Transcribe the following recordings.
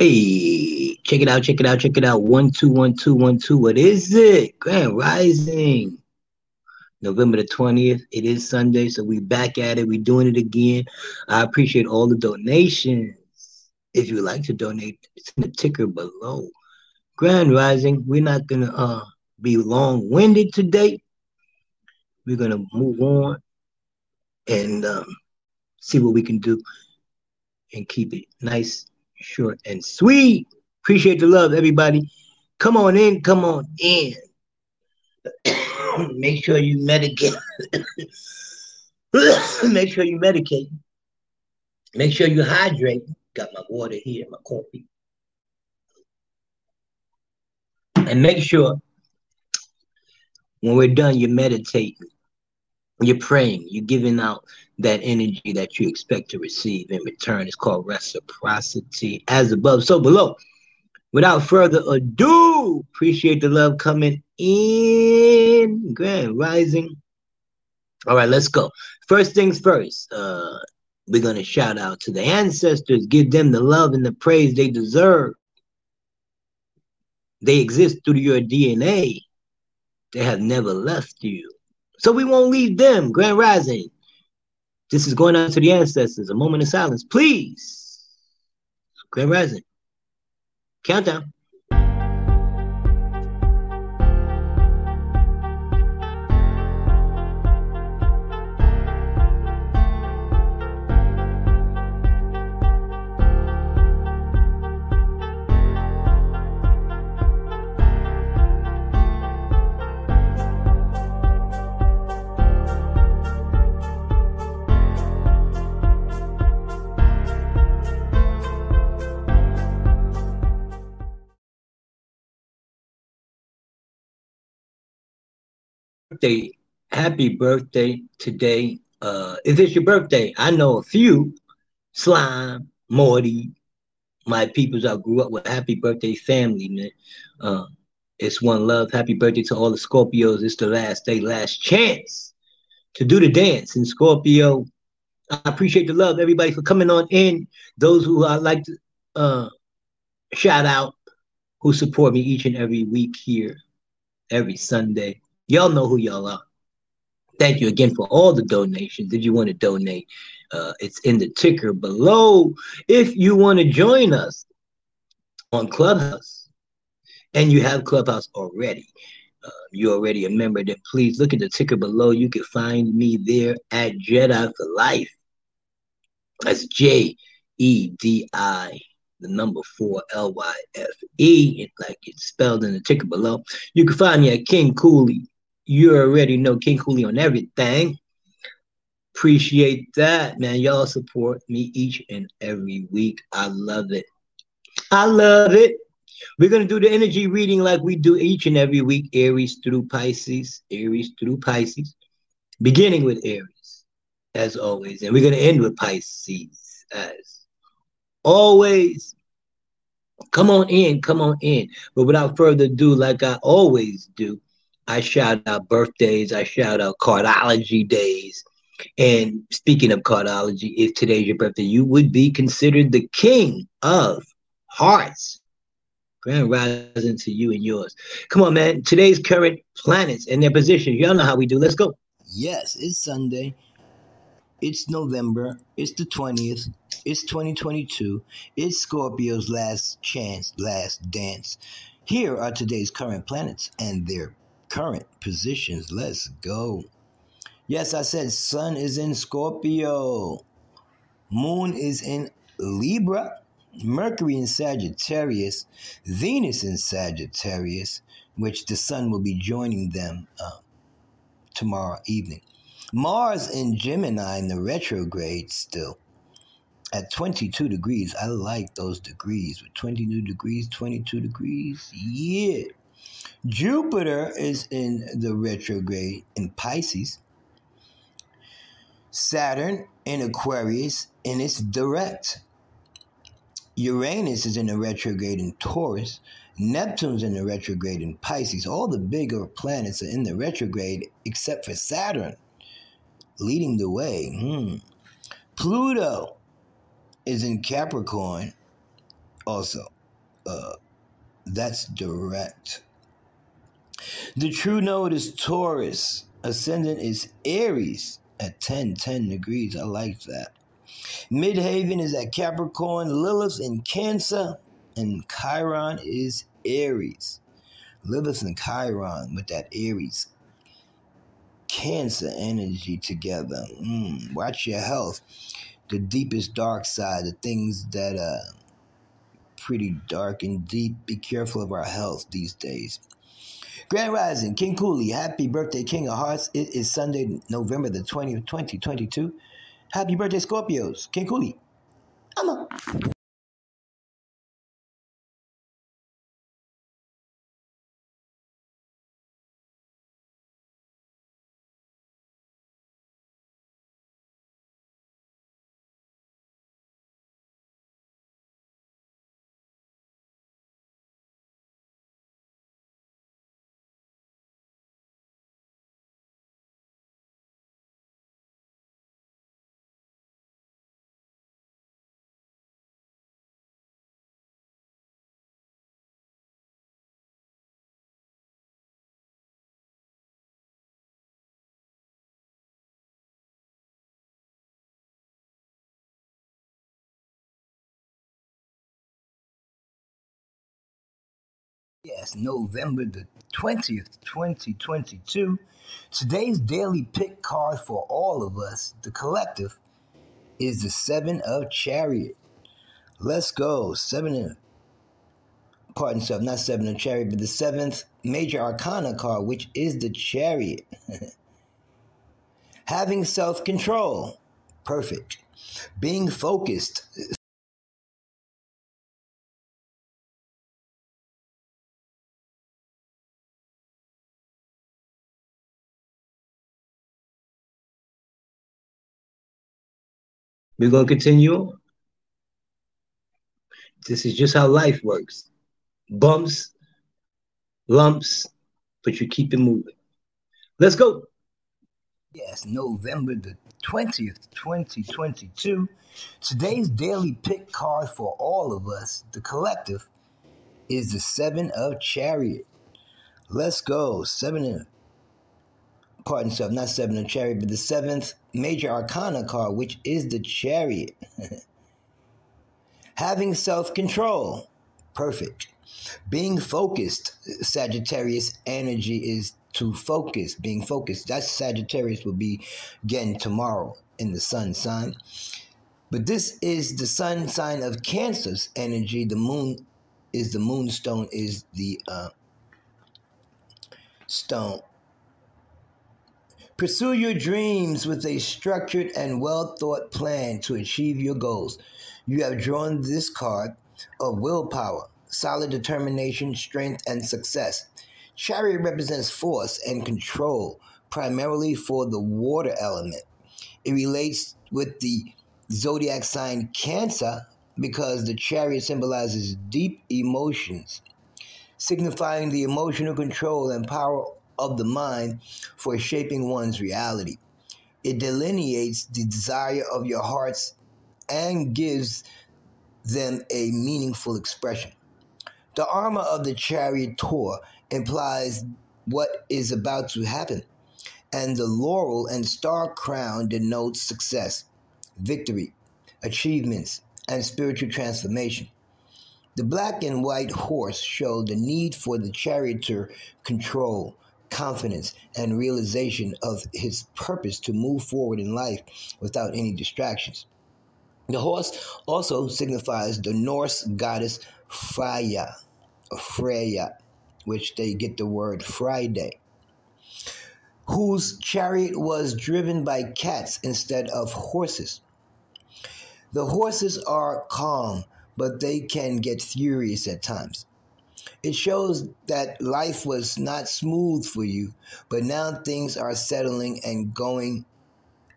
Hey, check it out, check it out, check it out. One, two, one, two, one, two. What is it? Grand Rising. November the 20th. It is Sunday, so we back at it. We're doing it again. I appreciate all the donations. If you would like to donate, it's in the ticker below. Grand Rising. We're not gonna uh be long-winded today. We're gonna move on and um, see what we can do and keep it nice, short, and sweet. Appreciate the love, everybody. Come on in, come on in. Make sure you medicate. Make sure you medicate. Make sure you hydrate. Got my water here, my coffee. And make sure when we're done, you're meditating, you're praying, you're giving out that energy that you expect to receive in return. It's called reciprocity, as above, so below. Without further ado, appreciate the love coming in. Grand Rising. All right, let's go. First things first, uh, we're going to shout out to the ancestors, give them the love and the praise they deserve. They exist through your DNA. They have never left you. So we won't leave them. Grand Rising. This is going out to the ancestors. A moment of silence, please. Grand Rising. Countdown. Birthday, happy birthday today. Uh, if it's your birthday, I know a few. Slime, Morty, my peoples I grew up with. Happy birthday, family, man. Uh, it's one love. Happy birthday to all the Scorpios. It's the last day, last chance to do the dance in Scorpio. I appreciate the love, everybody, for coming on in. Those who I like to uh, shout out, who support me each and every week here, every Sunday. Y'all know who y'all are. Thank you again for all the donations. If you want to donate, uh, it's in the ticker below. If you want to join us on Clubhouse and you have Clubhouse already, uh, you're already a member, then please look at the ticker below. You can find me there at Jedi for Life. That's J E D I, the number four L Y F E, like it's spelled in the ticker below. You can find me at King Cooley you already know King Cooley on everything. Appreciate that, man. Y'all support me each and every week. I love it. I love it. We're going to do the energy reading like we do each and every week Aries through Pisces, Aries through Pisces, beginning with Aries, as always. And we're going to end with Pisces, as always. Come on in, come on in. But without further ado, like I always do, I shout out birthdays, I shout out cardology days. And speaking of cardology, if today's your birthday, you would be considered the king of hearts. Grand rising to you and yours. Come on, man. Today's current planets and their positions. Y'all know how we do. Let's go. Yes, it's Sunday. It's November. It's the 20th. It's 2022. It's Scorpio's last chance, last dance. Here are today's current planets and their current positions. Let's go. Yes, I said Sun is in Scorpio, Moon is in Libra, Mercury in Sagittarius, Venus in Sagittarius, which the Sun will be joining them uh, tomorrow evening. Mars in Gemini in the retrograde still at 22 degrees. I like those degrees with 22 degrees, 22 degrees. Yeah. Jupiter is in the retrograde in Pisces. Saturn in Aquarius and it's direct. Uranus is in the retrograde in Taurus. Neptune's in the retrograde in Pisces. All the bigger planets are in the retrograde except for Saturn, leading the way. Hmm. Pluto is in Capricorn Also, uh, that's direct. The true node is Taurus. Ascendant is Aries at 10, 10 degrees. I like that. Midheaven is at Capricorn. Lilith in Cancer. And Chiron is Aries. Lilith and Chiron with that Aries Cancer energy together. Mm, watch your health. The deepest dark side, the things that are pretty dark and deep. Be careful of our health these days. Grand Rising, King Cooley, happy birthday, King of Hearts. It is Sunday, November the 20th, 2022. Happy birthday, Scorpios. King Cooley. I'm a. Yes, November the 20th, 2022. Today's daily pick card for all of us, the collective, is the Seven of Chariot. Let's go. Seven of, pardon not Seven of Chariot, but the seventh major arcana card, which is the Chariot. Having self control. Perfect. Being focused. We're going to continue. This is just how life works. Bumps, lumps, but you keep it moving. Let's go. Yes, November the 20th, 2022. Today's daily pick card for all of us, the collective, is the Seven of Chariot. Let's go. Seven of pardon self, not seven of chariot, but the seventh major arcana card, which is the chariot. Having self control, perfect. Being focused, Sagittarius energy is to focus, being focused. That Sagittarius will be again tomorrow in the sun sign. But this is the sun sign of Cancer's energy. The moon is the moonstone, is the uh, stone Pursue your dreams with a structured and well thought plan to achieve your goals. You have drawn this card of willpower, solid determination, strength, and success. Chariot represents force and control, primarily for the water element. It relates with the zodiac sign Cancer because the chariot symbolizes deep emotions, signifying the emotional control and power of the mind for shaping one's reality. It delineates the desire of your hearts and gives them a meaningful expression. The armor of the charioteer implies what is about to happen, and the laurel and star crown denotes success, victory, achievements, and spiritual transformation. The black and white horse show the need for the charioteer control, confidence, and realization of his purpose to move forward in life without any distractions. The horse also signifies the Norse goddess Freya, Freya, which they get the word Friday, whose chariot was driven by cats instead of horses. The horses are calm, but they can get furious at times. It shows that life was not smooth for you, but now things are settling and going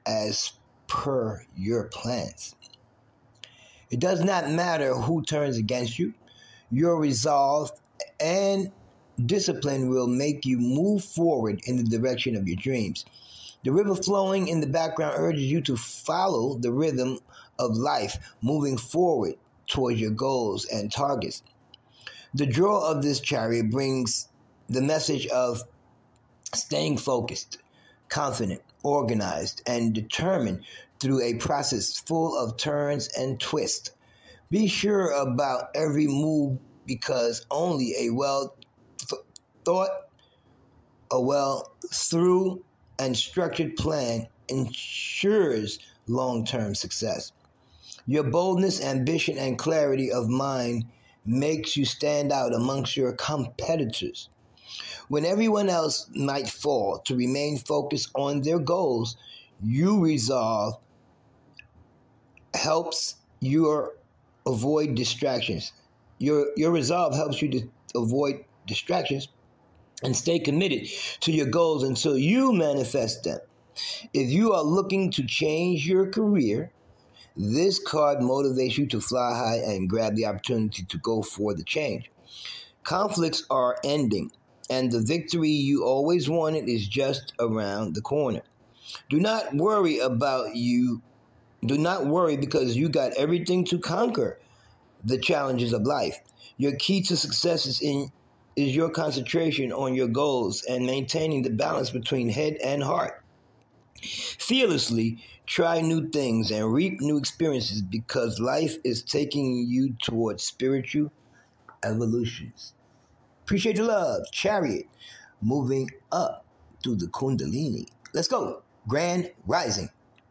as per your plans. It does not matter who turns against you, your resolve and discipline will make you move forward in the direction of your dreams. The river flowing in the background urges you to follow the rhythm of life, moving forward towards your goals and targets. The draw of this chariot brings the message of staying focused, confident, organized, and determined through a process full of turns and twists. Be sure about every move because only a well thought, a well through, and structured plan ensures long term success. Your boldness, ambition, and clarity of mind makes you stand out amongst your competitors. When everyone else might fall to remain focused on their goals, you resolve helps you er, avoid distractions. Your your resolve helps you to avoid distractions and stay committed to your goals until you manifest them. If you are looking to change your career, this card motivates you to fly high and grab the opportunity to go for the change. Conflicts are ending, and the victory you always wanted is just around the corner. Do not worry about you. Do not worry because you got everything to conquer the challenges of life. Your key to success is in is your concentration on your goals and maintaining the balance between head and heart. Fearlessly try new things and reap new experiences because life is taking you towards spiritual evolutions. Appreciate the love, Chariot, moving up through the Kundalini. Let's go. Grand Rising.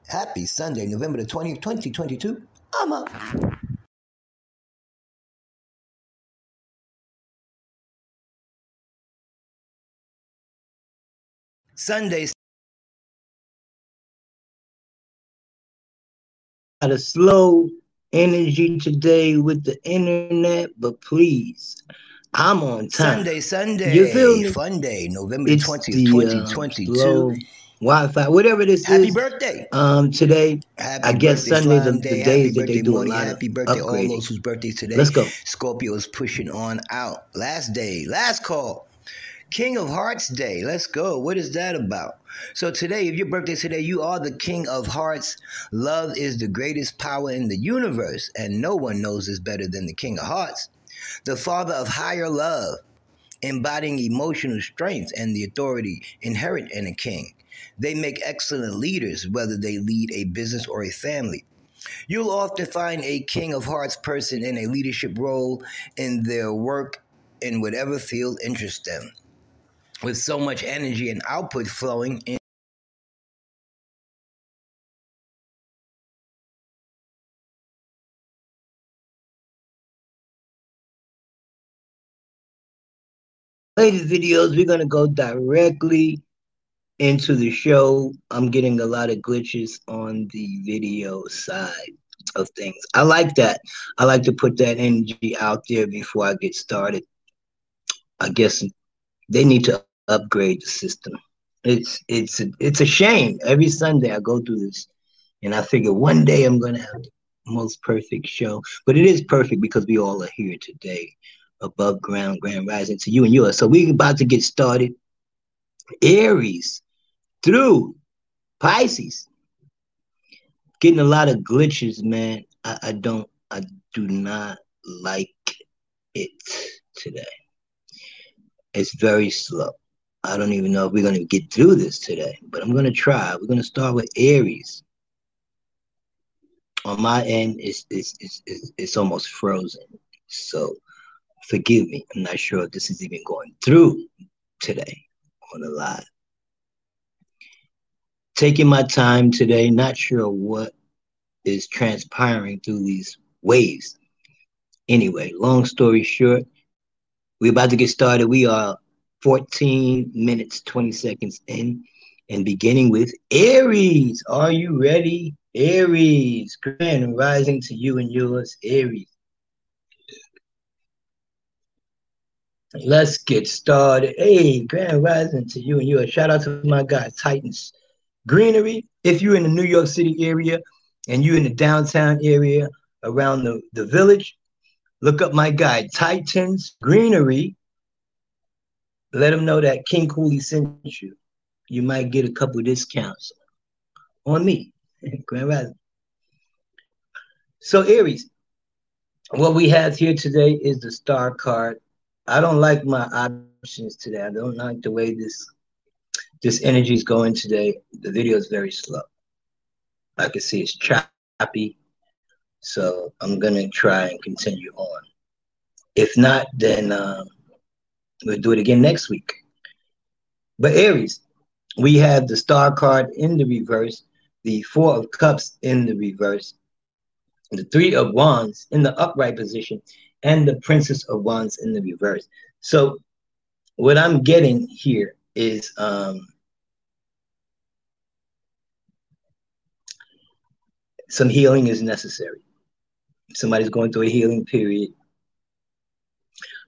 Happy Sunday, November the 20th, 2022. I'm up. Sunday. A slow energy today with the internet, but please, I'm on time. Sunday, Sunday. You feel me? Fun day, November it's 20th, the, 2022. Uh, Wi-Fi, whatever this happy is. Happy birthday! Um, today, happy I guess Sunday the, the days that they do a lot happy birthday upgrading. all those whose birthdays today. Let's go. Scorpio is pushing on out. Last day, last call. King of Hearts Day. Let's go. What is that about? So today, if your birthday today, you are the King of Hearts. Love is the greatest power in the universe, and no one knows this better than the King of Hearts. The Father of higher love, embodying emotional strength and the authority inherent in a king. They make excellent leaders, whether they lead a business or a family. You'll often find a King of Hearts person in a leadership role in their work in whatever field interests them with so much energy and output flowing in latest videos, we're going to go directly into the show. I'm getting a lot of glitches on the video side of things. I like that. I like to put that energy out there before I get started. I guess they need to upgrade the system. It's it's a, it's a shame. Every Sunday I go through this, and I figure one day I'm gonna have the most perfect show. But it is perfect because we all are here today, above ground, grand rising to you and yours. So we're about to get started. Aries through Pisces, getting a lot of glitches, man. I, I don't, I do not like it today. It's very slow. I don't even know if we're going to get through this today, but I'm going to try. We're going to start with Aries. On my end, it's, it's, it's, it's, almost frozen. So forgive me. I'm not sure if this is even going through today on the live. Taking my time today, not sure what is transpiring through these waves. Anyway, long story short, we're about to get started. We are 14 minutes, 20 seconds in, and beginning with Aries. Are you ready? Aries, grand rising to you and yours, Aries. Let's get started. Hey, grand rising to you and yours. Shout out to my guy, Titans Greenery. If you're in the New York City area and you're in the downtown area around the, the village, look up my guy, Titans Greenery let them know that King Cooley sent you. You might get a couple discounts on me, Grand Rising. So Aries, what we have here today is the star card. I don't like my options today. I don't like the way this this energy is going today. The video is very slow. I can see it's choppy. So I'm gonna try and continue on. If not, then um, we'll do it again next week. But Aries, we have the star card in the reverse, the four of cups in the reverse, the three of wands in the upright position, and the princess of wands in the reverse. So what I'm getting here is um, some healing is necessary. Somebody's going through a healing period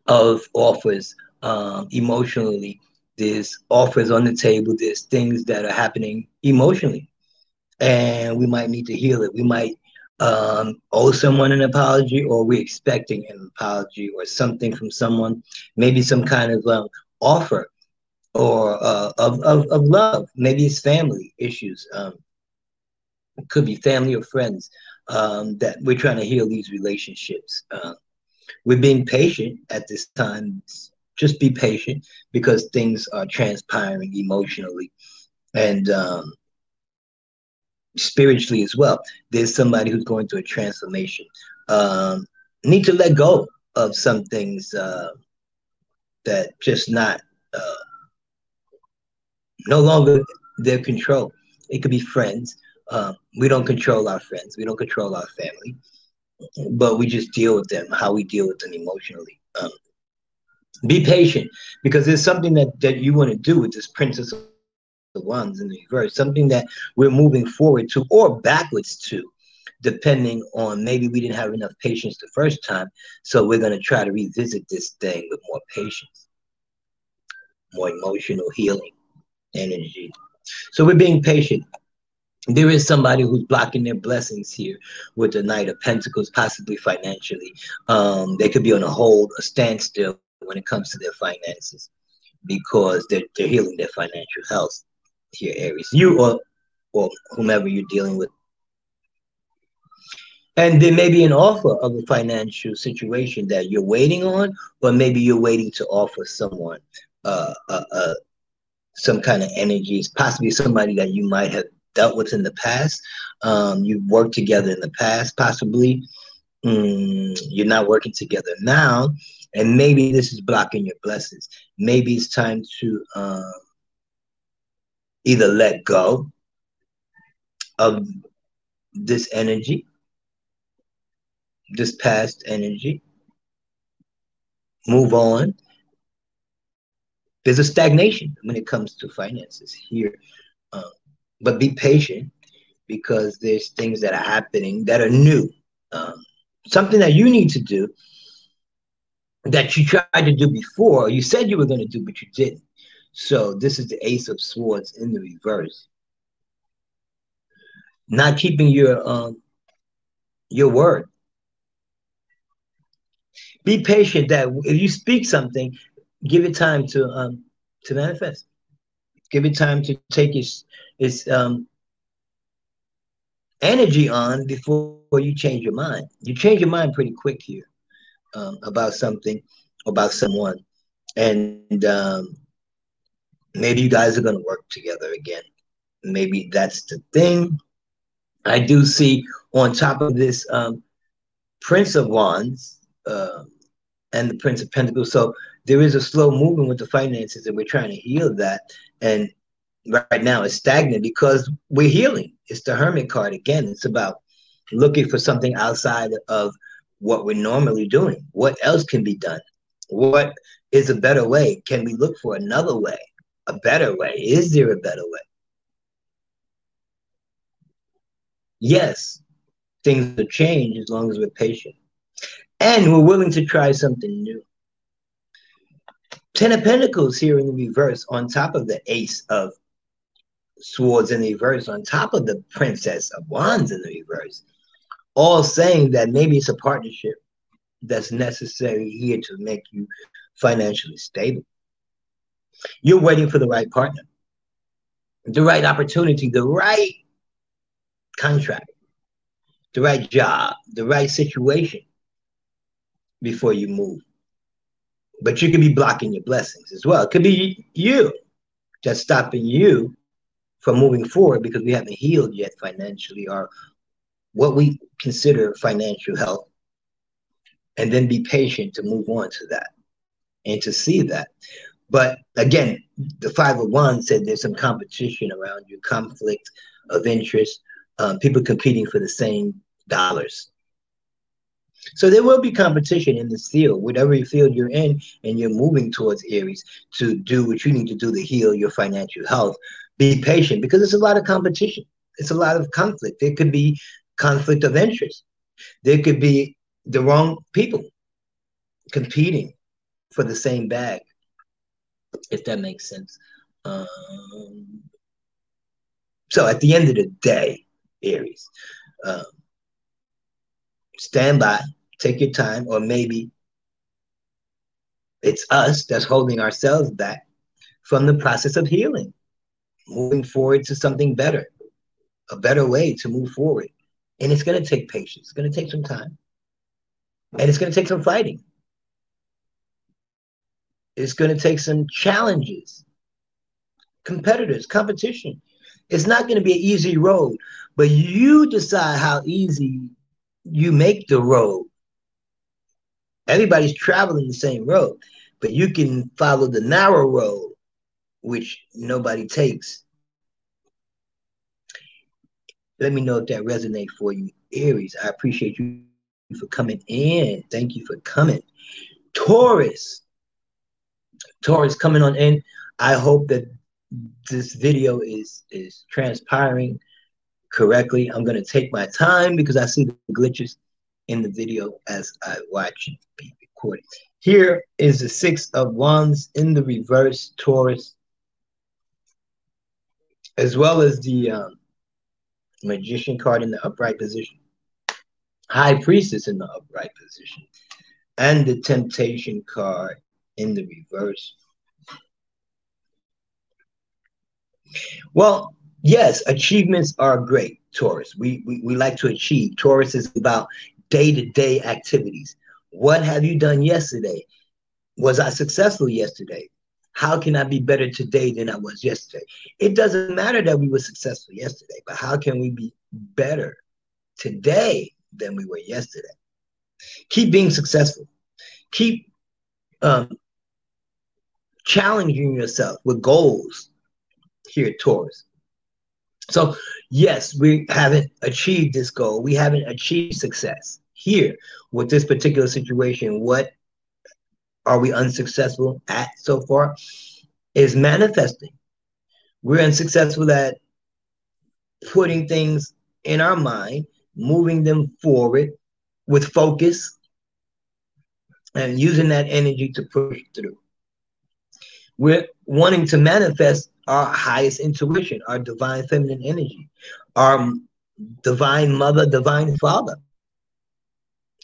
of offers um, emotionally. There's offers on the table. There's things that are happening emotionally, and we might need to heal it. We might um, owe someone an apology, or we're expecting an apology, or something from someone. Maybe some kind of um, offer, or uh, of, of of love. Maybe it's family issues. Um, it could be family or friends um, that we're trying to heal these relationships. Uh, we're being patient at this time. Just be patient because things are transpiring emotionally and um, spiritually as well. There's somebody who's going through a transformation. Um, need to let go of some things uh, that just not uh, no longer their control. It could be friends. Um, we don't control our friends. We don't control our family, but we just deal with them. How we deal with them emotionally. Um, be patient because there's something that that you want to do with this princess of the wands in the reverse. Something that we're moving forward to or backwards to, depending on maybe we didn't have enough patience the first time. So we're going to try to revisit this thing with more patience, more emotional healing energy. So we're being patient there is somebody who's blocking their blessings here with the Knight of Pentacles, possibly financially. Um, they could be on a hold, a standstill when it comes to their finances because they're, they're healing their financial health here, Aries. You or, or whomever you're dealing with. And there may be an offer of a financial situation that you're waiting on, or maybe you're waiting to offer someone uh, uh, uh, some kind of energies, possibly somebody that you might have dealt with in the past. Um, you've worked together in the past, possibly. Mm, you're not working together now, and maybe this is blocking your blessings. Maybe it's time to um, either let go of this energy, this past energy, move on. There's a stagnation when it comes to finances here. Um, but be patient because there's things that are happening that are new. Um, something that you need to do that you tried to do before, you said you were going to do, but you didn't. So this is the Ace of Swords in the reverse. Not keeping your um your word. Be patient that if you speak something, give it time to um to manifest. Give it time to take its its um, energy on before you change your mind. You change your mind pretty quick here um, about something, about someone, and um, maybe you guys are going to work together again. Maybe that's the thing. I do see on top of this um, Prince of Wands uh, and the Prince of Pentacles. So there is a slow movement with the finances, and we're trying to heal that. And right now it's stagnant because we're healing. It's the Hermit card again. It's about looking for something outside of what we're normally doing. What else can be done? What is a better way? Can we look for another way? A better way? Is there a better way? Yes, things will change as long as we're patient. And we're willing to try something new. Ten of Pentacles here in the reverse on top of the Ace of Swords in the reverse on top of the Princess of Wands in the reverse, all saying that maybe it's a partnership that's necessary here to make you financially stable. You're waiting for the right partner, the right opportunity, the right contract, the right job, the right situation before you move. But you could be blocking your blessings as well. It could be you just stopping you from moving forward because we haven't healed yet financially or what we consider financial health. And then be patient to move on to that and to see that. But again, the five of wands said there's some competition around you, conflict of interest, um, people competing for the same dollars. So there will be competition in this field, whatever field you're in, and you're moving towards Aries to do what you need to do to heal your financial health. Be patient because it's a lot of competition. It's a lot of conflict. There could be conflict of interest. There could be the wrong people competing for the same bag, if that makes sense. Um, so at the end of the day, Aries, um, stand by, take your time, or maybe it's us that's holding ourselves back from the process of healing, moving forward to something better, a better way to move forward. And it's going to take patience, it's going to take some time, and it's going to take some fighting. It's going to take some challenges, competitors, competition. It's not going to be an easy road, but you decide how easy you make the road. Everybody's traveling the same road, but you can follow the narrow road, which nobody takes. Let me know if that resonates for you, Aries. I appreciate you for coming in. Thank you for coming. Taurus. Taurus coming on in. I hope that this video is is transpiring correctly. I'm going to take my time because I see the glitches in the video as I watch it be recorded. Here is the Six of Wands in the reverse Taurus, as well as the um, Magician card in the upright position, High Priestess in the upright position, and the Temptation card in the reverse. Well, yes, achievements are great, Taurus. We, we, we like to achieve. Taurus is about day to day activities. What have you done yesterday? Was I successful yesterday? How can I be better today than I was yesterday? It doesn't matter that we were successful yesterday, but how can we be better today than we were yesterday? Keep being successful. Keep um, challenging yourself with goals here at Taurus. So, yes, we haven't achieved this goal. We haven't achieved success here with this particular situation. What are we unsuccessful at so far? Is manifesting. We're unsuccessful at putting things in our mind, moving them forward with focus, and using that energy to push through. We're wanting to manifest our highest intuition, our divine feminine energy, our divine mother, divine father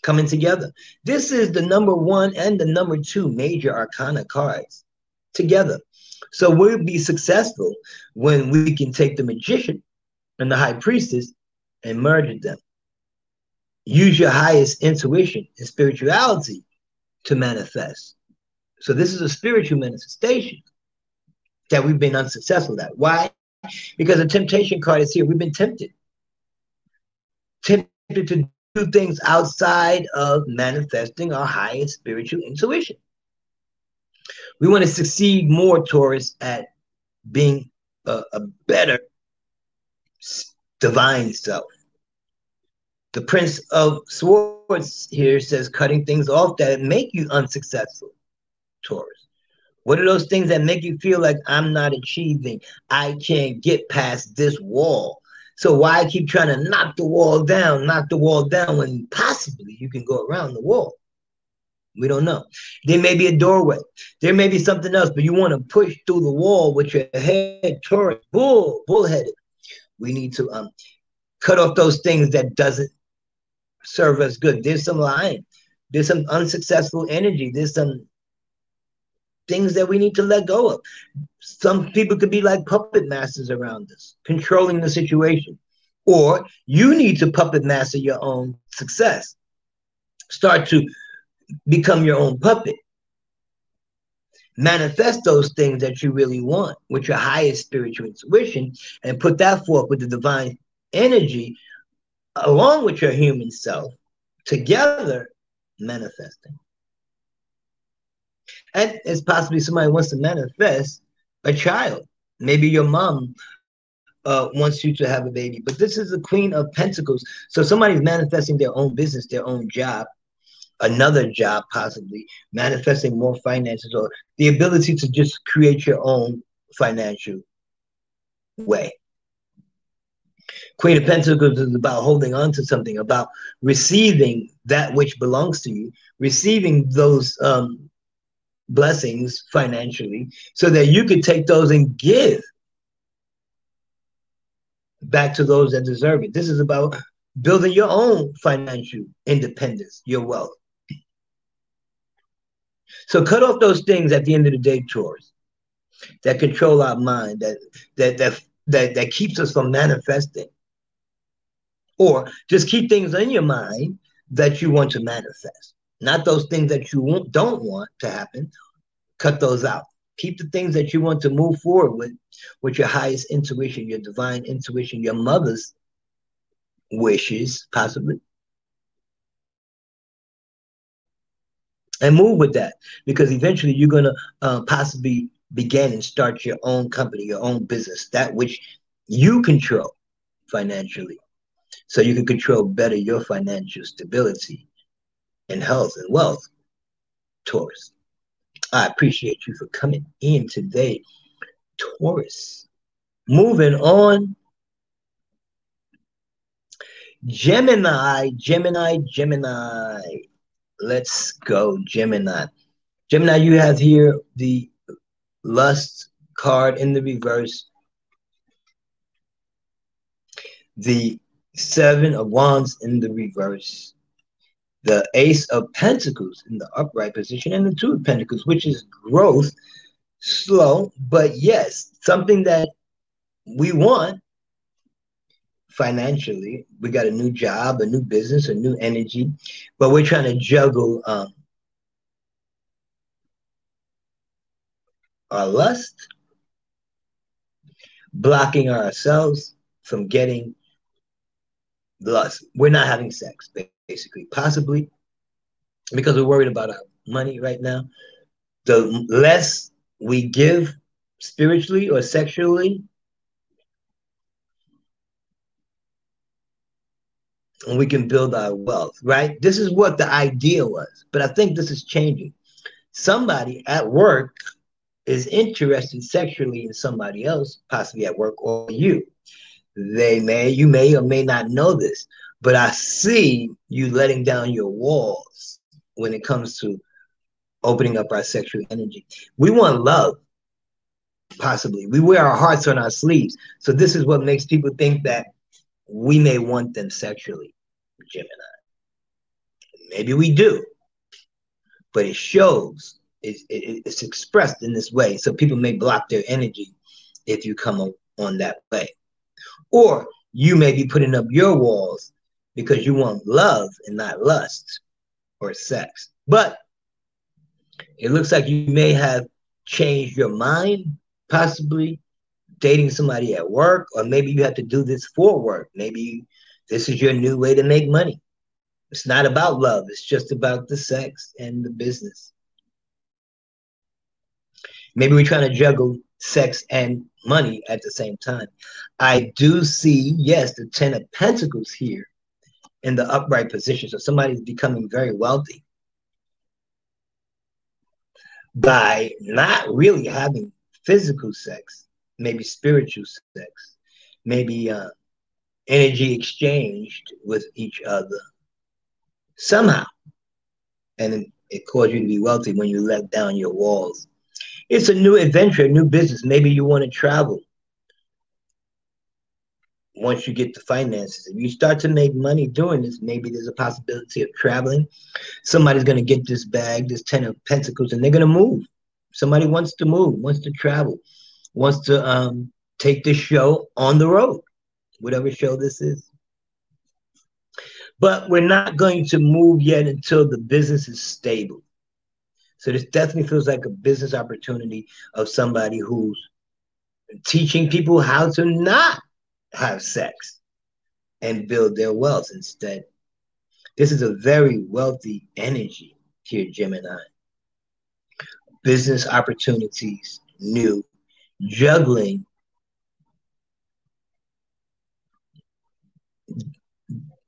coming together. This is the number one and the number two major arcana cards together. So we'll be successful when we can take the magician and the high priestess and merge them. Use your highest intuition and spirituality to manifest. So this is a spiritual manifestation that we've been unsuccessful at. Why? Because the temptation card is here. We've been tempted. Tempted to do things outside of manifesting our highest spiritual intuition. We want to succeed more, Taurus, at being a, a better divine self. The Prince of Swords here says cutting things off that make you unsuccessful, Taurus. What are those things that make you feel like I'm not achieving? I can't get past this wall. So why keep trying to knock the wall down, knock the wall down when possibly you can go around the wall? We don't know. There may be a doorway. There may be something else, but you want to push through the wall with your head toward bull, bullheaded. We need to um cut off those things that doesn't serve us good. There's some lying. There's some unsuccessful energy. There's some things that we need to let go of. Some people could be like puppet masters around us, controlling the situation. Or you need to puppet master your own success. Start to become your own puppet. Manifest those things that you really want with your highest spiritual intuition and put that forth with the divine energy along with your human self together manifesting. And it's possibly somebody wants to manifest a child. Maybe your mom uh, wants you to have a baby, but this is the Queen of Pentacles. So somebody's manifesting their own business, their own job, another job, possibly manifesting more finances or the ability to just create your own financial way. Queen of Pentacles is about holding on to something, about receiving that which belongs to you, receiving those um, blessings financially, so that you could take those and give back to those that deserve it. This is about building your own financial independence, your wealth. So cut off those things at the end of the day, Taurus, that control our mind, that that that that, that keeps us from manifesting. Or just keep things in your mind that you want to manifest, not those things that you don't want to happen. Cut those out. Keep the things that you want to move forward with, with your highest intuition, your divine intuition, your mother's wishes, possibly. And move with that because eventually you're going to uh, possibly begin and start your own company, your own business, that which you control financially so you can control better your financial stability and health and wealth, Taurus. I appreciate you for coming in today, Taurus. Moving on. Gemini, Gemini, Gemini. Let's go, Gemini. Gemini, you have here the lust card in the reverse. The seven of wands in the reverse, the ace of pentacles in the upright position, and the two of pentacles, which is growth, slow, but yes, something that we want financially. We got a new job, a new business, a new energy, but we're trying to juggle um, our lust, blocking ourselves from getting lust. We're not having sex, basically, possibly because we're worried about our money right now. The less we give spiritually or sexually, we can build our wealth, right? This is what the idea was, but I think this is changing. Somebody at work is interested sexually in somebody else, possibly at work or you. They may, you may or may not know this, but I see you letting down your walls when it comes to opening up our sexual energy. We want love, possibly. We wear our hearts on our sleeves. So this is what makes people think that we may want them sexually, Gemini. Maybe we do, but it shows, it, it, it's expressed in this way. So people may block their energy if you come on that way. Or you may be putting up your walls because you want love and not lust or sex. But it looks like you may have changed your mind, possibly dating somebody at work, or maybe you have to do this for work. Maybe this is your new way to make money. It's not about love, it's just about the sex and the business. Maybe we're trying to juggle sex and money at the same time. I do see, yes, the Ten of Pentacles here in the upright position. So somebody's becoming very wealthy by not really having physical sex, maybe spiritual sex, maybe uh, energy exchanged with each other somehow. And it caused you to be wealthy when you let down your walls it's a new adventure, a new business. Maybe you want to travel once you get the finances. If you start to make money doing this, maybe there's a possibility of traveling. Somebody's going to get this bag, this 10 of pentacles, and they're going to move. Somebody wants to move, wants to travel, wants to um, take this show on the road, whatever show this is. But we're not going to move yet until the business is stable. So this definitely feels like a business opportunity of somebody who's teaching people how to not have sex and build their wealth instead. This is a very wealthy energy here, Gemini. Business opportunities, new, juggling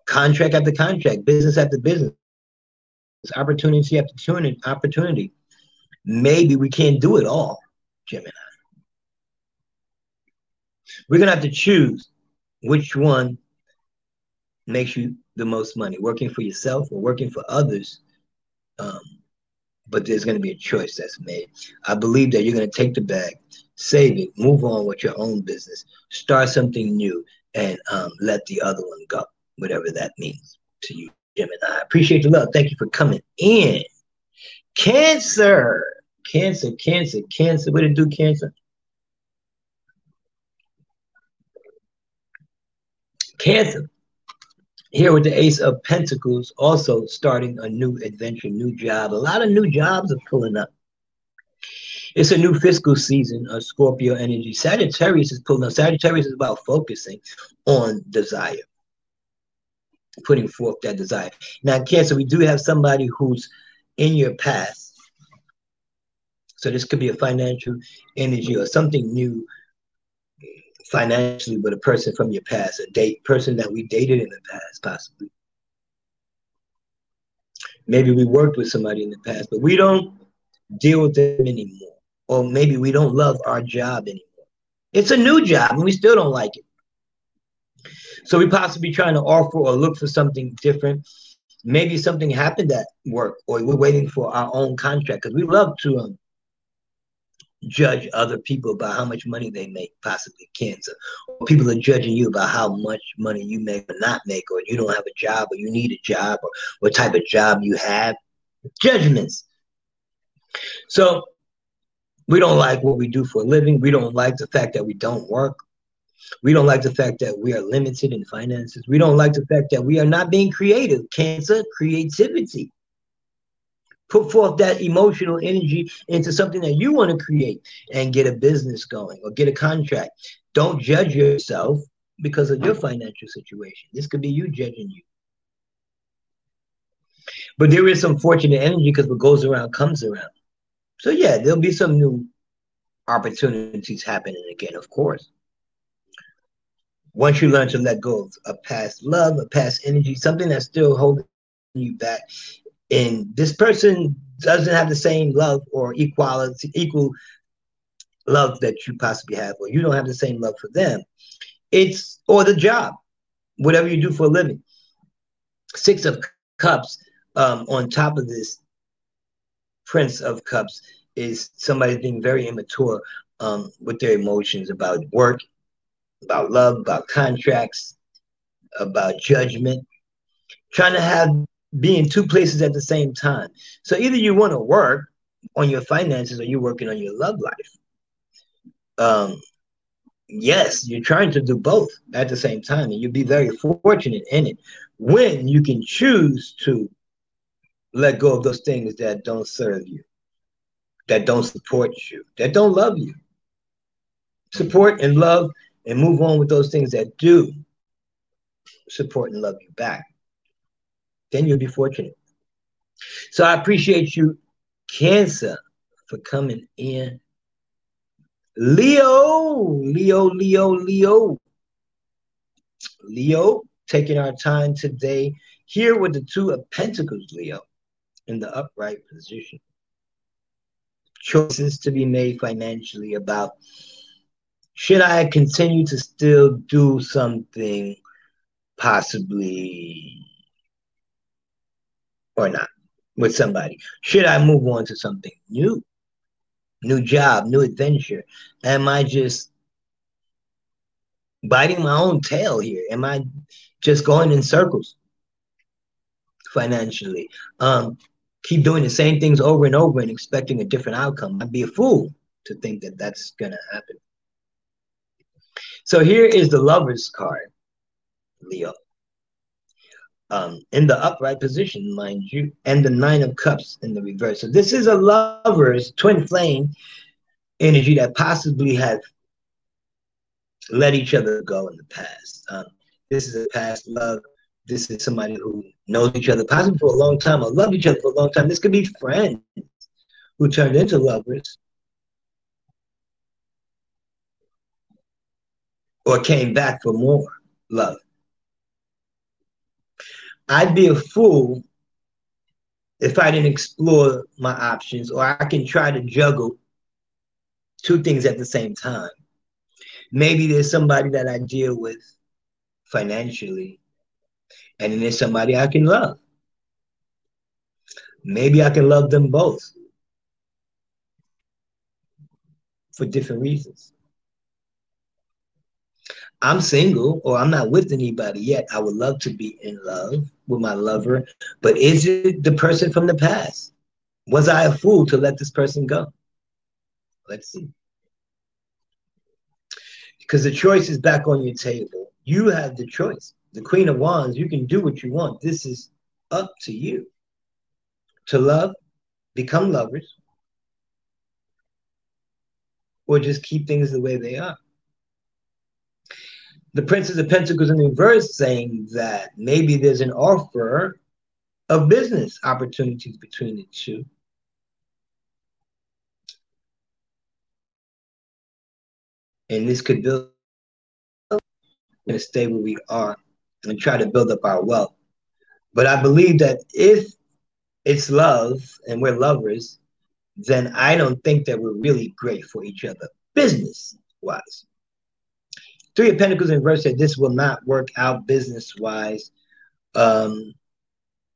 contract after contract, business after business, opportunity after opportunity. Maybe we can't do it all, Gemini. We're gonna have to choose which one makes you the most money, working for yourself or working for others. Um, but there's going to be a choice that's made. I believe that you're going to take the bag, save it, move on with your own business, start something new, and um, let the other one go whatever that means to you, Gemini. I appreciate the love. Thank you for coming in. Cancer, Cancer, Cancer, Cancer. What did do, Cancer? Cancer. Here with the Ace of Pentacles, also starting a new adventure, new job. A lot of new jobs are pulling up. It's a new fiscal season of Scorpio energy. Sagittarius is pulling up. Sagittarius is about focusing on desire putting forth that desire. Now, Cancer, we do have somebody who's in your past. So this could be a financial energy or something new financially with a person from your past, a date person that we dated in the past, possibly. Maybe we worked with somebody in the past, but we don't deal with them anymore. Or maybe we don't love our job anymore. It's a new job and we still don't like it. So we possibly trying to offer or look for something different. Maybe something happened at work, or we're waiting for our own contract because we love to um, judge other people about how much money they make, possibly cancer. Or people are judging you about how much money you make or not make, or you don't have a job, or you need a job, or what type of job you have. Judgments. So we don't like what we do for a living. We don't like the fact that we don't work. We don't like the fact that we are limited in finances. We don't like the fact that we are not being creative. Cancer, creativity. Put forth that emotional energy into something that you want to create and get a business going or get a contract. Don't judge yourself because of your financial situation. This could be you judging you. But there is some fortunate energy because what goes around comes around. So yeah, there'll be some new opportunities happening again, of course once you learn to let go of a past love, a past energy, something that's still holding you back, and this person doesn't have the same love or equality, equal love that you possibly have, or you don't have the same love for them, it's or the job, whatever you do for a living. Six of Cups um, on top of this Prince of Cups is somebody being very immature um, with their emotions about work about love, about contracts, about judgment, trying to have be in two places at the same time. So either you want to work on your finances or you're working on your love life. Um, yes, you're trying to do both at the same time, and you'll be very fortunate in it when you can choose to let go of those things that don't serve you, that don't support you, that don't love you. Support and love and move on with those things that do support and love you back, then you'll be fortunate. So I appreciate you, Cancer, for coming in. Leo, Leo, Leo, Leo. Leo, taking our time today here with the two of Pentacles, Leo, in the upright position. Choices to be made financially about should I continue to still do something possibly or not with somebody? Should I move on to something new? New job, new adventure? Am I just biting my own tail here? Am I just going in circles financially? Um, keep doing the same things over and over and expecting a different outcome. I'd be a fool to think that that's going to happen. So here is the lover's card, Leo. um, in the upright position, mind you, and the nine of cups in the reverse. So this is a lover's twin flame energy that possibly have let each other go in the past. Um, this is a past love. This is somebody who knows each other possibly for a long time or loved each other for a long time. This could be friends who turned into lovers or came back for more love. I'd be a fool if I didn't explore my options, or I can try to juggle two things at the same time. Maybe there's somebody that I deal with financially, and then there's somebody I can love. Maybe I can love them both for different reasons. I'm single or I'm not with anybody yet. I would love to be in love with my lover, but is it the person from the past? Was I a fool to let this person go? Let's see. Because the choice is back on your table. You have the choice. The Queen of Wands, you can do what you want. This is up to you to love, become lovers, or just keep things the way they are the Princess of Pentacles in reverse saying that maybe there's an offer of business opportunities between the two. And this could build and stay where we are and try to build up our wealth. But I believe that if it's love and we're lovers, then I don't think that we're really great for each other business wise. Three of Pentacles in reverse said this will not work out business wise um,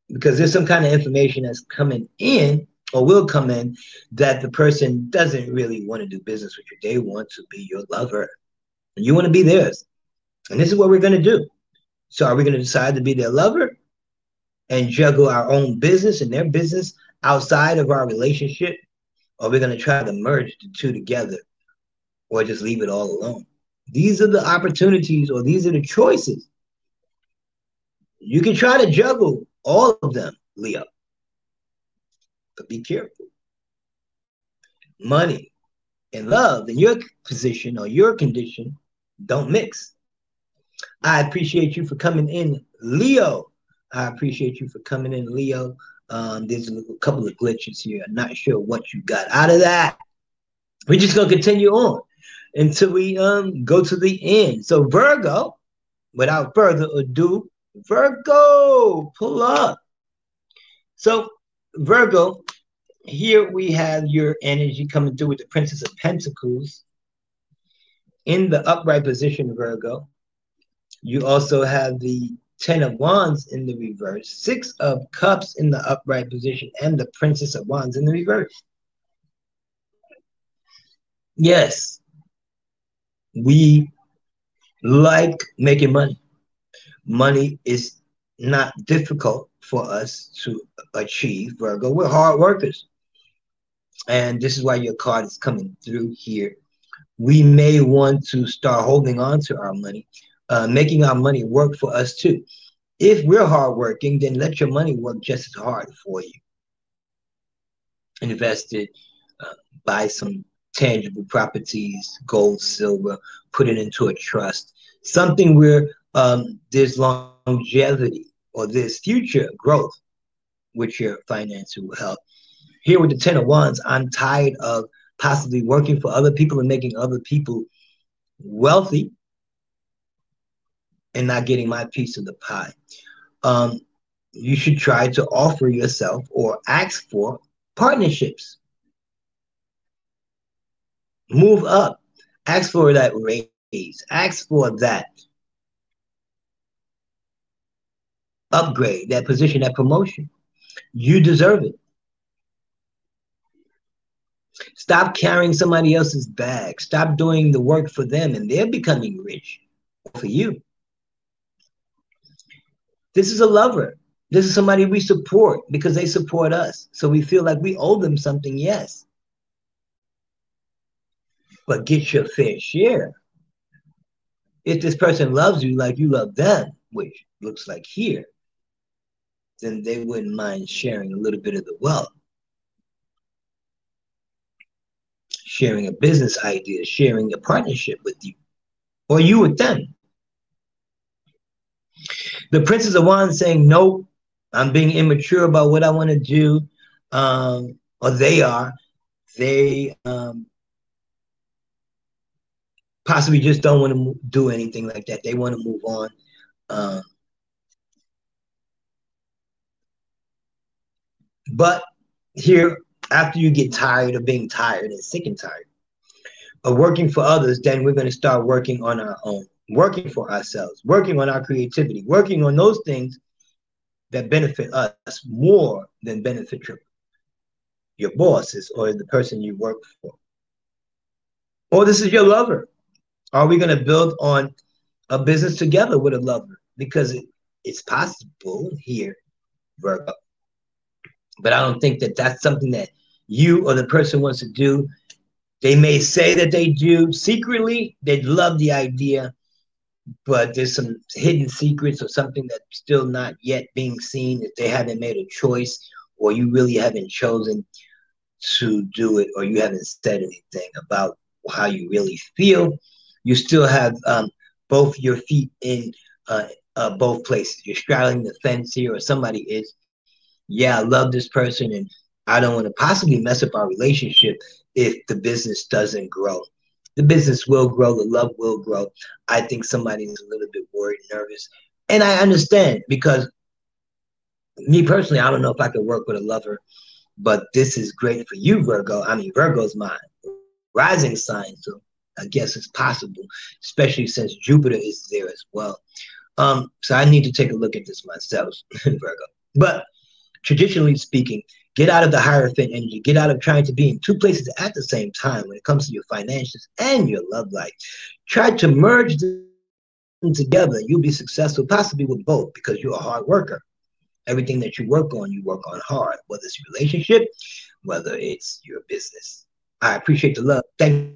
because there's some kind of information that's coming in or will come in that the person doesn't really want to do business with you. They want to be your lover. And you want to be theirs. And this is what we're going to do. So are we going to decide to be their lover and juggle our own business and their business outside of our relationship? Or are we going to try to merge the two together or just leave it all alone? These are the opportunities or these are the choices. You can try to juggle all of them, Leo. But be careful. Money and love in your position or your condition don't mix. I appreciate you for coming in, Leo. I appreciate you for coming in, Leo. Um, there's a couple of glitches here. I'm not sure what you got out of that. We're just gonna continue on until we um go to the end. So Virgo, without further ado, Virgo, pull up. So Virgo, here we have your energy coming through with the Princess of Pentacles in the upright position, Virgo. You also have the Ten of Wands in the reverse, Six of Cups in the upright position, and the Princess of Wands in the reverse. Yes, we like making money. Money is not difficult for us to achieve, Virgo. We're hard workers. And this is why your card is coming through here. We may want to start holding on to our money, uh, making our money work for us too. If we're hardworking, then let your money work just as hard for you. Invest it, uh, buy some tangible properties, gold, silver, put it into a trust, something where um, there's longevity or there's future growth, which your finances will help. Here with the Ten of Wands, I'm tired of possibly working for other people and making other people wealthy and not getting my piece of the pie. Um, you should try to offer yourself or ask for partnerships Move up. Ask for that raise. Ask for that upgrade, that position, that promotion. You deserve it. Stop carrying somebody else's bag. Stop doing the work for them, and they're becoming rich for you. This is a lover. This is somebody we support because they support us. So we feel like we owe them something, yes but get your fair share. If this person loves you like you love them, which looks like here, then they wouldn't mind sharing a little bit of the wealth. Sharing a business idea, sharing a partnership with you, or you with them. The Princess of Wands saying, Nope, I'm being immature about what I want to do. Um, or they are. They um, possibly just don't want to do anything like that. They want to move on. Um, but here, after you get tired of being tired and sick and tired of working for others, then we're going to start working on our own, working for ourselves, working on our creativity, working on those things that benefit us more than benefit your, your bosses or the person you work for. Or this is your lover are we going to build on a business together with a lover? Because it, it's possible here, Virgo. But I don't think that that's something that you or the person wants to do. They may say that they do secretly, they love the idea, but there's some hidden secrets or something that's still not yet being seen if they haven't made a choice or you really haven't chosen to do it or you haven't said anything about how you really feel you still have um, both your feet in uh, uh, both places. You're straddling the fence here, or somebody is. Yeah, I love this person, and I don't want to possibly mess up our relationship if the business doesn't grow. The business will grow, the love will grow. I think somebody is a little bit worried, nervous, and I understand because me personally, I don't know if I could work with a lover, but this is great for you, Virgo. I mean, Virgo's my rising sign, so I guess it's possible, especially since Jupiter is there as well. Um, so I need to take a look at this myself, Virgo. But traditionally speaking, get out of the Hierophant energy, get out of trying to be in two places at the same time when it comes to your finances and your love life. Try to merge them together. You'll be successful, possibly with both, because you're a hard worker. Everything that you work on, you work on hard, whether it's your relationship, whether it's your business. I appreciate the love. Thank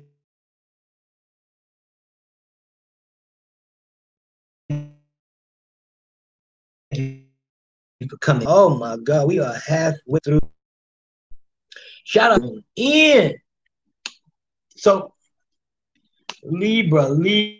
for coming. Oh my God, we are halfway through. Shout out in. So Libra, Libra.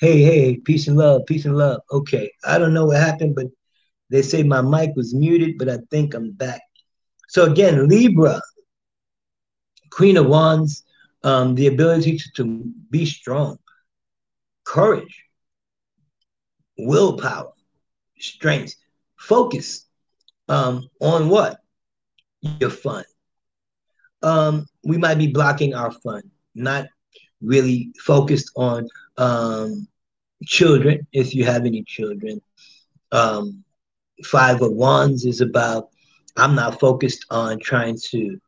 Hey, hey, peace and love, peace and love. Okay, I don't know what happened, but they say my mic was muted, but I think I'm back. So again, Libra, Queen of Wands, um, the ability to, to be strong, courage, willpower, strength, focus um, on what? Your fun. Um, we might be blocking our fun, not really focused on um, children, if you have any children. Um, five of Wands is about I'm not focused on trying to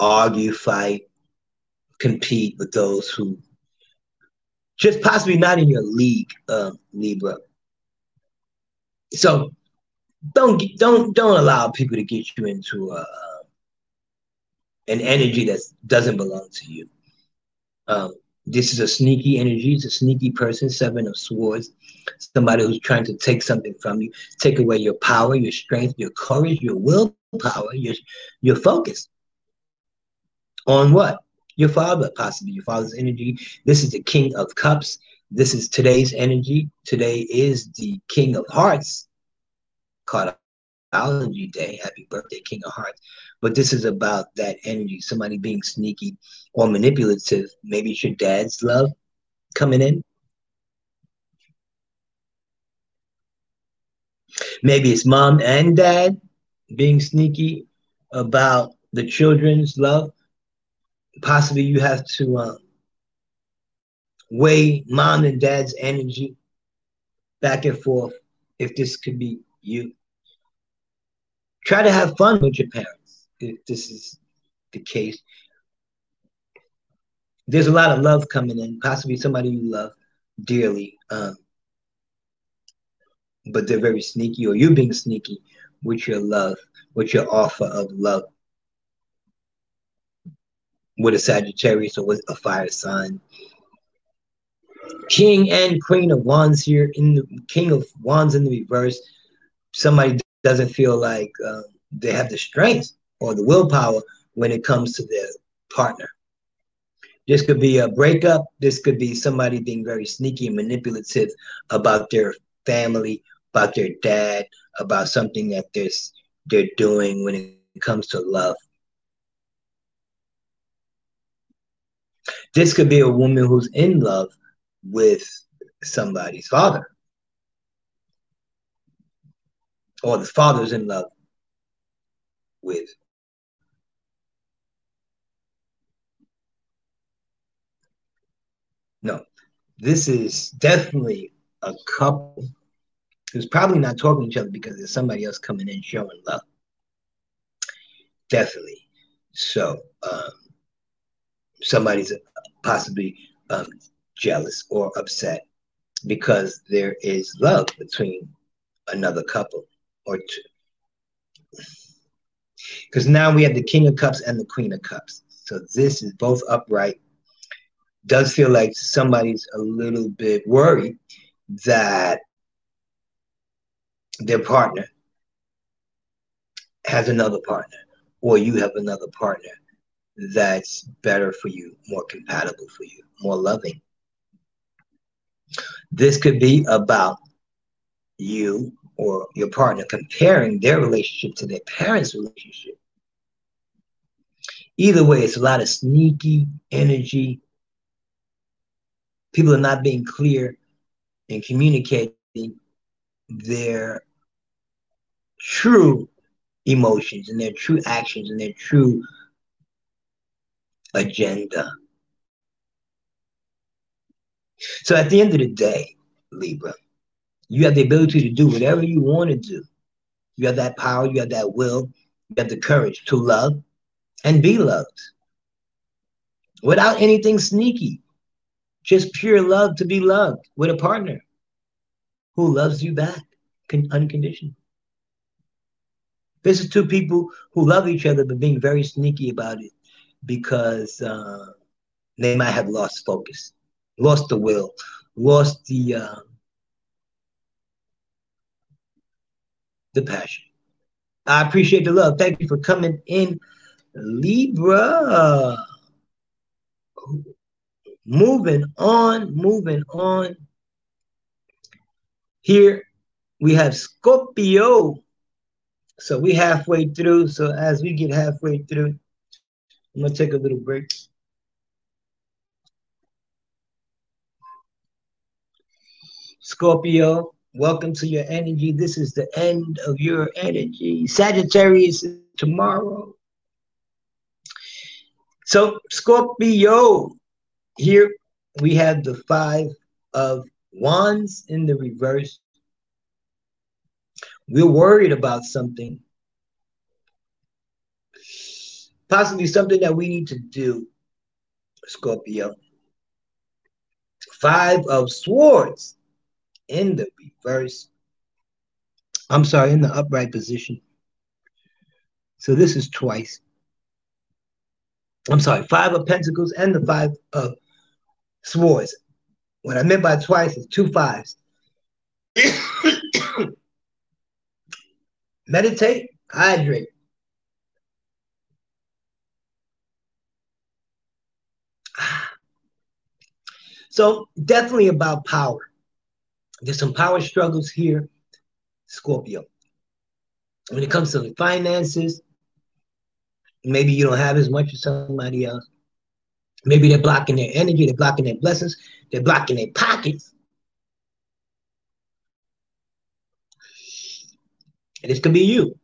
argue, fight, compete with those who just possibly not in your league, uh, Libra. So don't don't don't allow people to get you into uh, an energy that doesn't belong to you. Um, this is a sneaky energy. It's a sneaky person, Seven of Swords. Somebody who's trying to take something from you, take away your power, your strength, your courage, your willpower, your, your focus. On what? Your father, possibly your father's energy. This is the King of Cups. This is today's energy. Today is the King of Hearts. Caught astrology day. Happy birthday, King of Hearts. But this is about that energy, somebody being sneaky or manipulative. Maybe it's your dad's love coming in. Maybe it's mom and dad being sneaky about the children's love. Possibly you have to um, weigh mom and dad's energy back and forth if this could be you. Try to have fun with your parents if this is the case. There's a lot of love coming in, possibly somebody you love dearly, um, but they're very sneaky, or you being sneaky with your love, with your offer of love. With a Sagittarius or with a fire sign. King and Queen of Wands here in the King of Wands in the reverse. Somebody doesn't feel like um, they have the strength or the willpower when it comes to their partner. This could be a breakup. This could be somebody being very sneaky and manipulative about their family, about their dad, about something that they're, they're doing when it comes to love. This could be a woman who's in love with somebody's father. Or the father's in love with. No, this is definitely a couple who's probably not talking to each other because there's somebody else coming in showing love. Definitely. So um, somebody's possibly um, jealous or upset because there is love between another couple or two. Because now we have the King of Cups and the Queen of Cups. So this is both upright. Does feel like somebody's a little bit worried that their partner has another partner, or you have another partner that's better for you, more compatible for you, more loving. This could be about you or your partner comparing their relationship to their parents' relationship. Either way, it's a lot of sneaky energy. People are not being clear and communicating their true emotions and their true actions and their true agenda. So at the end of the day, Libra, you have the ability to do whatever you want to do. You have that power, you have that will, you have the courage to love and be loved without anything sneaky. Just pure love to be loved with a partner who loves you back unconditionally. This is two people who love each other but being very sneaky about it because uh, they might have lost focus, lost the will, lost the uh, the passion. I appreciate the love. Thank you for coming in, Libra. Moving on, moving on. Here we have Scorpio. So we halfway through. So as we get halfway through, I'm gonna take a little break. Scorpio, welcome to your energy. This is the end of your energy. Sagittarius tomorrow. So, Scorpio, here we have the five of wands in the reverse. We're worried about something, possibly something that we need to do, Scorpio. Five of swords in the reverse. I'm sorry, in the upright position. So this is twice. I'm sorry, five of pentacles and the five of swords. What I meant by twice is two fives. Meditate, hydrate. So definitely about power. There's some power struggles here, Scorpio. When it comes to finances, maybe you don't have as much as somebody else. Maybe they're blocking their energy, they're blocking their blessings, they're blocking their pockets. And this could be you.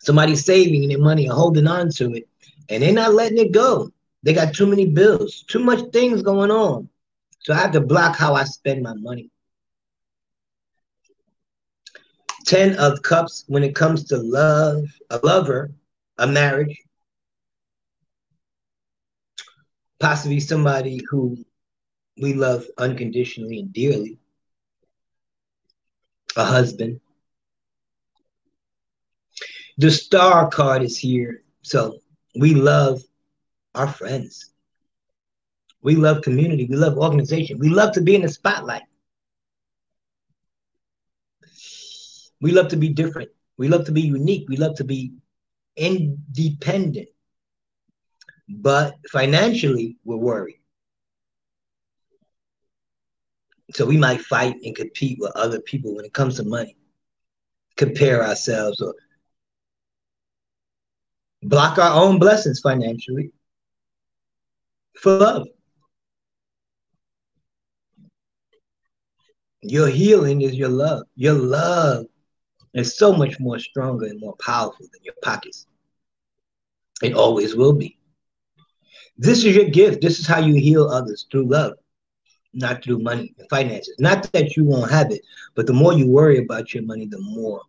Somebody's saving their money and holding on to it, and they're not letting it go. They got too many bills, too much things going on. So I have to block how I spend my money. Ten of Cups when it comes to love, a lover, a marriage, possibly somebody who we love unconditionally and dearly, a husband. The star card is here. So we love our friends. We love community. We love organization. We love to be in the spotlight. We love to be different. We love to be unique. We love to be independent. But financially, we're worried. So we might fight and compete with other people when it comes to money, compare ourselves or block our own blessings financially for love. Your healing is your love. Your love is so much more stronger and more powerful than your pockets. It always will be. This is your gift. This is how you heal others through love, not through money and finances. Not that you won't have it, but the more you worry about your money, the more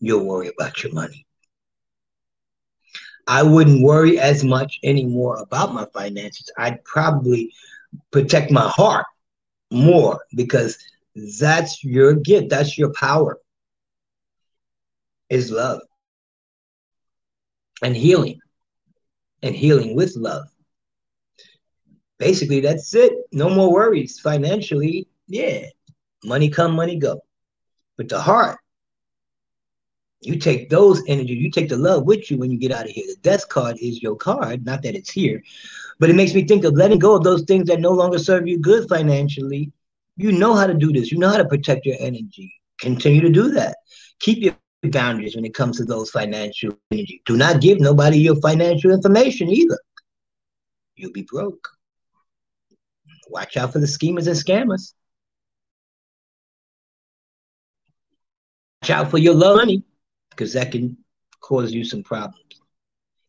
you'll worry about your money. I wouldn't worry as much anymore about my finances. I'd probably protect my heart more because that's your gift, that's your power is love and healing and healing with love. Basically, that's it. No more worries financially. Yeah, money come, money go. But the heart, you take those energies, you take the love with you when you get out of here. The death card is your card, not that it's here, but it makes me think of letting go of those things that no longer serve you good financially. You know how to do this. You know how to protect your energy. Continue to do that. Keep your boundaries when it comes to those financial energy. Do not give nobody your financial information either. You'll be broke. Watch out for the schemers and scammers. Watch out for your love money because that can cause you some problems.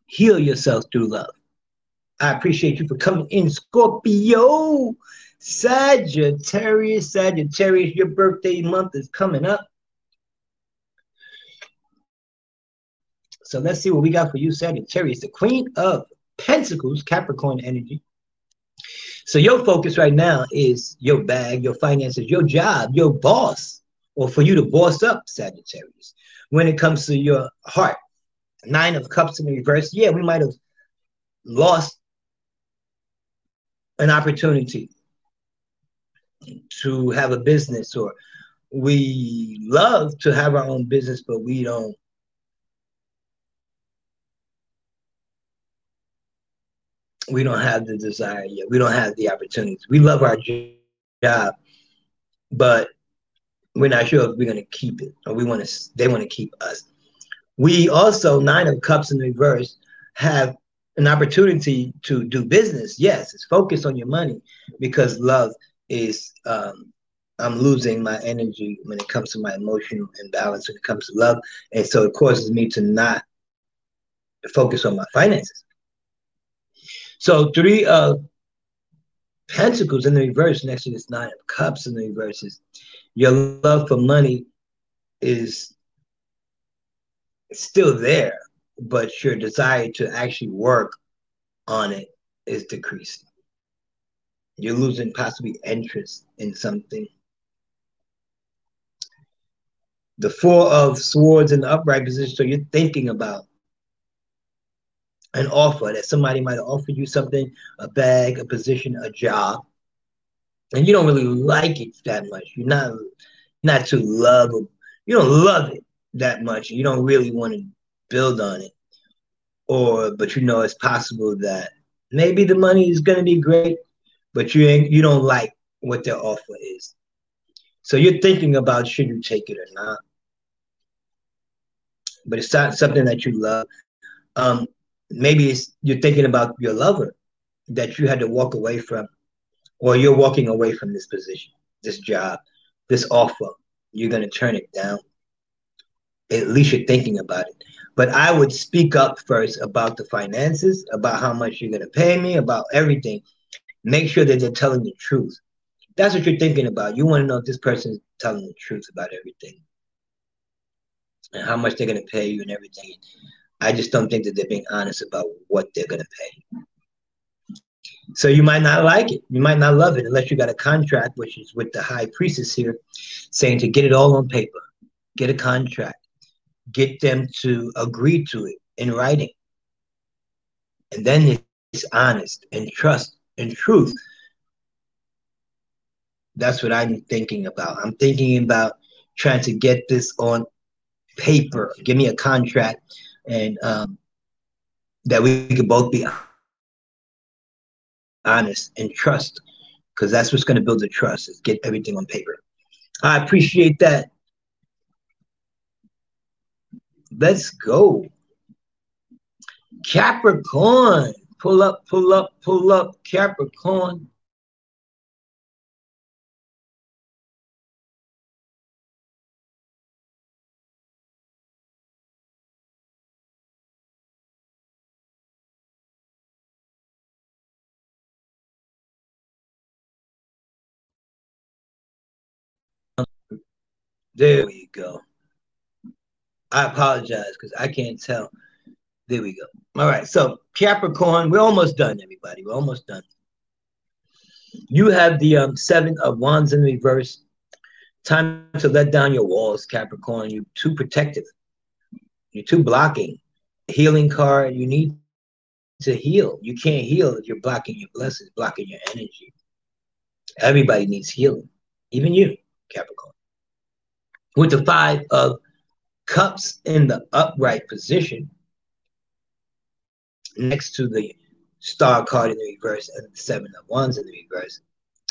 Heal yourself through love. I appreciate you for coming in, Scorpio. Sagittarius, Sagittarius, your birthday month is coming up. So let's see what we got for you, Sagittarius, the Queen of Pentacles, Capricorn energy. So your focus right now is your bag, your finances, your job, your boss, or for you to boss up, Sagittarius. When it comes to your heart, Nine of Cups in reverse, yeah, we might have lost an opportunity to have a business, or we love to have our own business, but we don't we don't have the desire yet. We don't have the opportunities. We love our job, but we're not sure if we're going to keep it or we want to. They want to keep us. We also nine of cups in reverse have an opportunity to do business. Yes, it's focused on your money because love is. Um, I'm losing my energy when it comes to my emotional imbalance when it comes to love, and so it causes me to not focus on my finances. So three of pentacles in the reverse next to this nine of cups in the reverse is your love for money is still there, but your desire to actually work on it is decreasing. You're losing possibly interest in something. The four of swords in the upright position, so you're thinking about an offer that somebody might have offered you something, a bag, a position, a job, and you don't really like it that much. You're not not too love you don't love it that much. You don't really want to build on it. Or but you know it's possible that maybe the money is gonna be great, but you ain't you don't like what their offer is. So you're thinking about should you take it or not. but it's not something that you love. Um, maybe it's you're thinking about your lover that you had to walk away from, or you're walking away from this position, this job, this offer. You're to turn it down. At least you're thinking about it. But I would speak up first about the finances, about how much you're to pay me, about everything. Make sure that they're telling the truth. That's what you're thinking about. You want to know if this person is telling the truth about everything and how much they're going to pay you and everything. I just don't think that they're being honest about what they're going to pay. So you might not like it. You might not love it unless you got a contract, which is with the high priestess here, saying to get it all on paper, get a contract, get them to agree to it in writing. And then it's honest and trust and truth. That's what I'm thinking about. I'm thinking about trying to get this on paper. Give me a contract and um, that we could both be honest and trust because that's what's going to build the trust is get everything on paper i appreciate that let's go capricorn pull up pull up pull up capricorn There we go. I apologize because I can't tell. There we go. All right. So Capricorn, we're almost done, everybody. We're almost done. You have the um, seven of wands in reverse. Time to let down your walls, Capricorn. You're too protective. You're too blocking. Healing card. You need to heal. You can't heal if you're blocking your blessings, blocking your energy. Everybody needs healing, even you, Capricorn with the five of cups in the upright position next to the star card in the reverse and the seven of wands in the reverse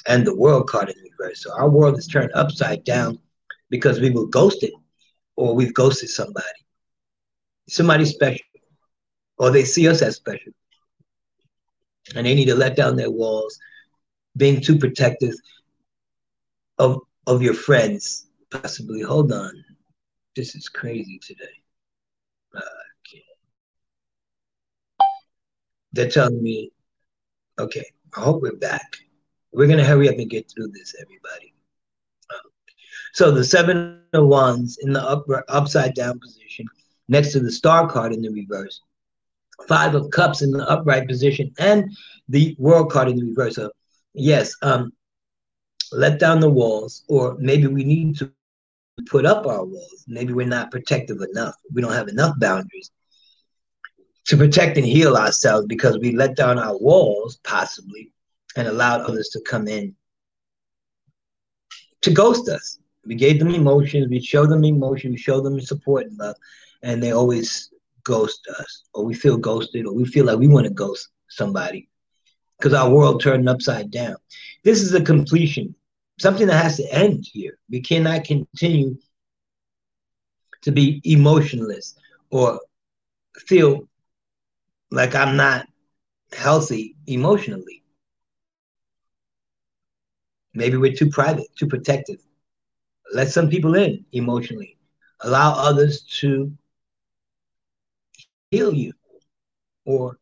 and the world card in the reverse. So our world is turned upside down because we were ghosted or we've ghosted somebody. Somebody special. Or they see us as special. And they need to let down their walls, being too protective of, of your friends possibly. Hold on. This is crazy today. Okay. They're telling me, okay, I hope we're back. We're going to hurry up and get through this, everybody. Um, so the seven of wands in the up, upside down position next to the star card in the reverse. Five of cups in the upright position and the world card in the reverse. So yes, um, let down the walls, or maybe we need to put up our walls. Maybe we're not protective enough. We don't have enough boundaries to protect and heal ourselves because we let down our walls, possibly, and allowed others to come in to ghost us. We gave them emotions, we showed them emotion, we showed them support and love, and they always ghost us, or we feel ghosted, or we feel like we want to ghost somebody because our world turned upside down. This is a completion something that has to end here. We cannot continue to be emotionless or feel like I'm not healthy emotionally. Maybe we're too private, too protective. Let some people in emotionally. Allow others to heal you or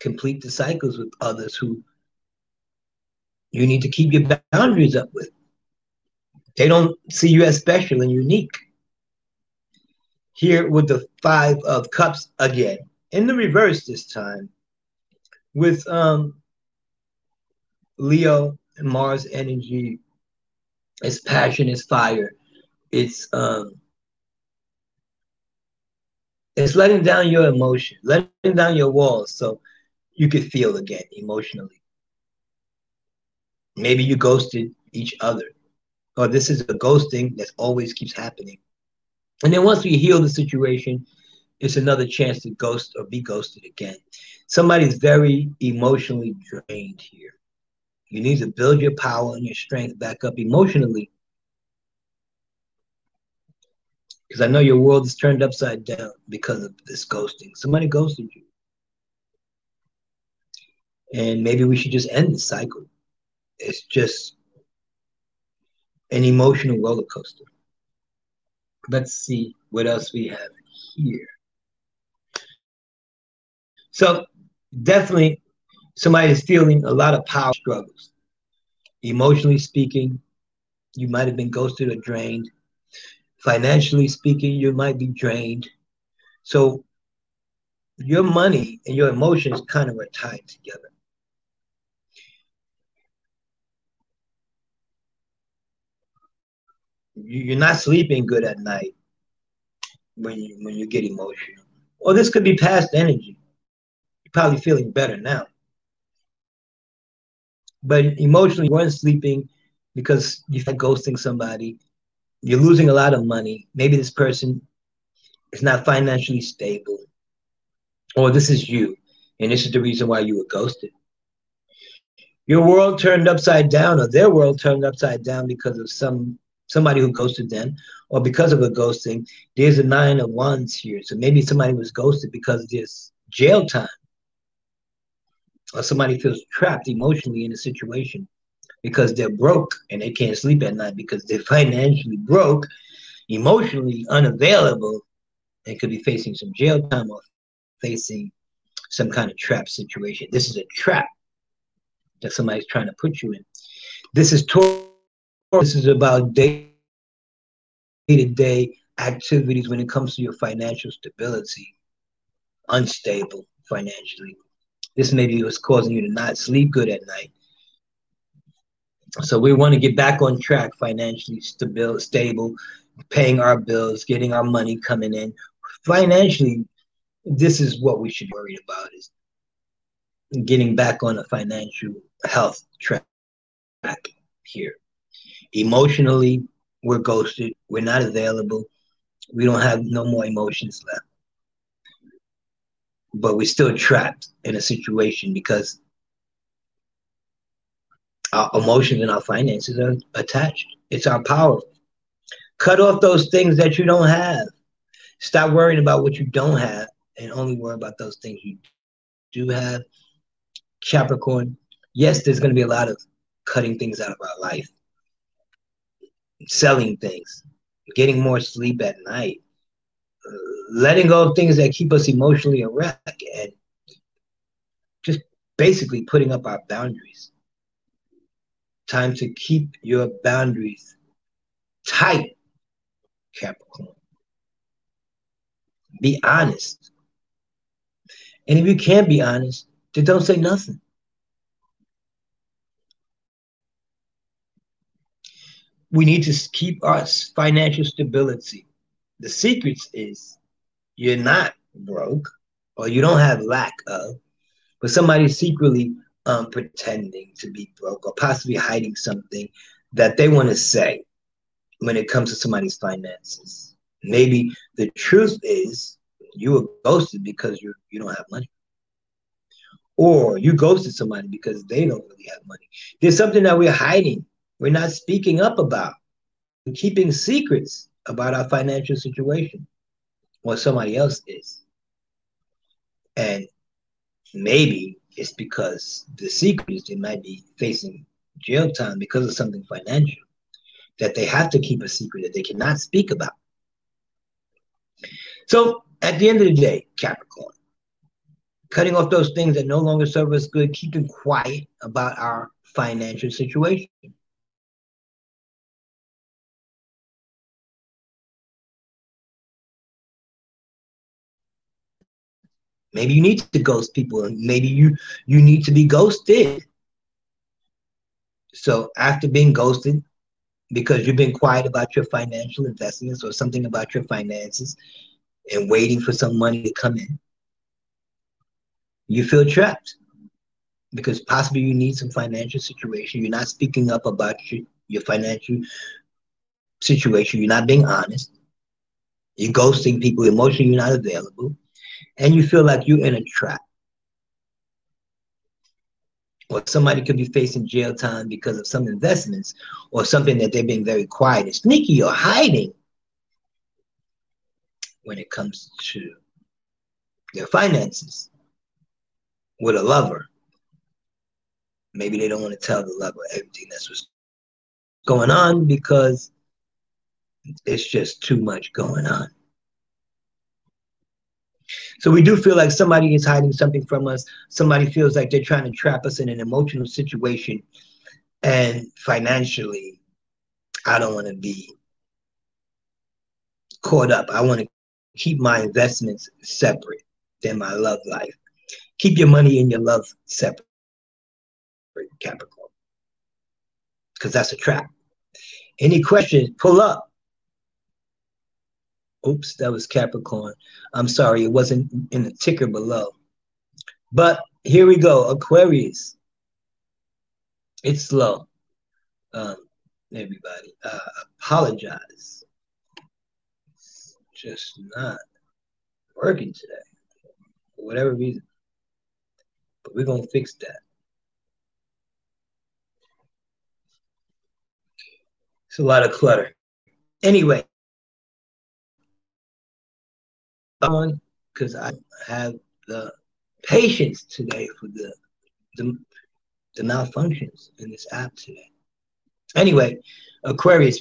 complete the cycles with others who you need to keep your boundaries up with. They don't see you as special and unique. Here with the five of cups again, in the reverse this time, with um, Leo and Mars energy, it's passion, it's fire, it's um, it's letting down your emotion, letting down your walls, so you could feel again emotionally. Maybe you ghosted each other, or this is a ghosting that always keeps happening. And then once we heal the situation, it's another chance to ghost or be ghosted again. Somebody's very emotionally drained here. You need to build your power and your strength back up emotionally Because I know your world is turned upside down because of this ghosting. Somebody ghosted you. And maybe we should just end the cycle. It's just an emotional roller coaster. Let's see what else we have here. So definitely somebody is feeling a lot of power struggles. Emotionally speaking, you might have been ghosted or drained. Financially speaking, you might be drained. So your money and your emotions kind of are tied together. You're not sleeping good at night when you when you get emotional. Or this could be past energy. Probably feeling better now. But emotionally, you weren't sleeping because you are ghosting somebody. You're losing a lot of money. Maybe this person is not financially stable. Or this is you, and this is the reason why you were ghosted. Your world turned upside down, or their world turned upside down because of some somebody who ghosted them, or because of a ghosting. There's a nine of wands here. So maybe somebody was ghosted because of this jail time. Or somebody feels trapped emotionally in a situation because they're broke and they can't sleep at night because they're financially broke, emotionally unavailable, and could be facing some jail time or facing some kind of trap situation. This is a trap that somebody's trying to put you in. This is tor- this is about day to day activities when it comes to your financial stability, unstable financially. This maybe was causing you to not sleep good at night. So we want to get back on track financially stable, stable, paying our bills, getting our money coming in. Financially, this is what we should worry about is getting back on a financial health track here. Emotionally, we're ghosted. We're not available. We don't have no more emotions left. But we're still trapped in a situation because our emotions and our finances are attached. It's our power. Cut off those things that you don't have. Stop worrying about what you don't have and only worry about those things you do have. Capricorn, yes, there's going to be a lot of cutting things out of our life selling things, getting more sleep at night, letting go of things that keep us emotionally erect, and just basically putting up our boundaries. Time to keep your boundaries tight, Capricorn. Be honest. And if you can't be honest, then don't say nothing. we need to keep our financial stability. The secret is you're not broke or you don't have lack of, but somebody's secretly um, pretending to be broke or possibly hiding something that they want to say when it comes to somebody's finances. Maybe the truth is you were ghosted because you you don't have money. Or you ghosted somebody because they don't really have money. There's something that we're hiding we're not speaking up about, We're keeping secrets about our financial situation, or somebody else is. And maybe it's because the secret they might be facing jail time because of something financial that they have to keep a secret that they cannot speak about. So at the end of the day, Capricorn, cutting off those things that no longer serve us good, keeping quiet about our financial situation. Maybe you need to ghost people, and maybe you you need to be ghosted. So after being ghosted, because you've been quiet about your financial investments or something about your finances, and waiting for some money to come in, you feel trapped because possibly you need some financial situation. You're not speaking up about your, your financial situation. You're not being honest. You're ghosting people. Emotionally, you're not available and you feel like you're in a trap. Or somebody could be facing jail time because of some investments or something that they're being very quiet and sneaky or hiding. when it comes to their finances with a lover. Maybe they don't want to tell the lover everything that's what's going on because it's just too much going on. So we do feel like somebody is hiding something from us. Somebody feels like they're trying to trap us in an emotional situation. And financially, I don't want to be caught up. I want to keep my investments separate than my love life. Keep your money and your love separate, Capricorn, because that's a trap. Any questions, pull up. Oops, that was Capricorn. I'm sorry, it wasn't in the ticker below. But here we go, Aquarius. It's slow. Um, everybody, uh, apologize. It's just not working today for whatever reason. But we're going to fix that. It's a lot of clutter. Anyway, on because I have the patience today for the, the the malfunctions in this app today. Anyway, Aquarius.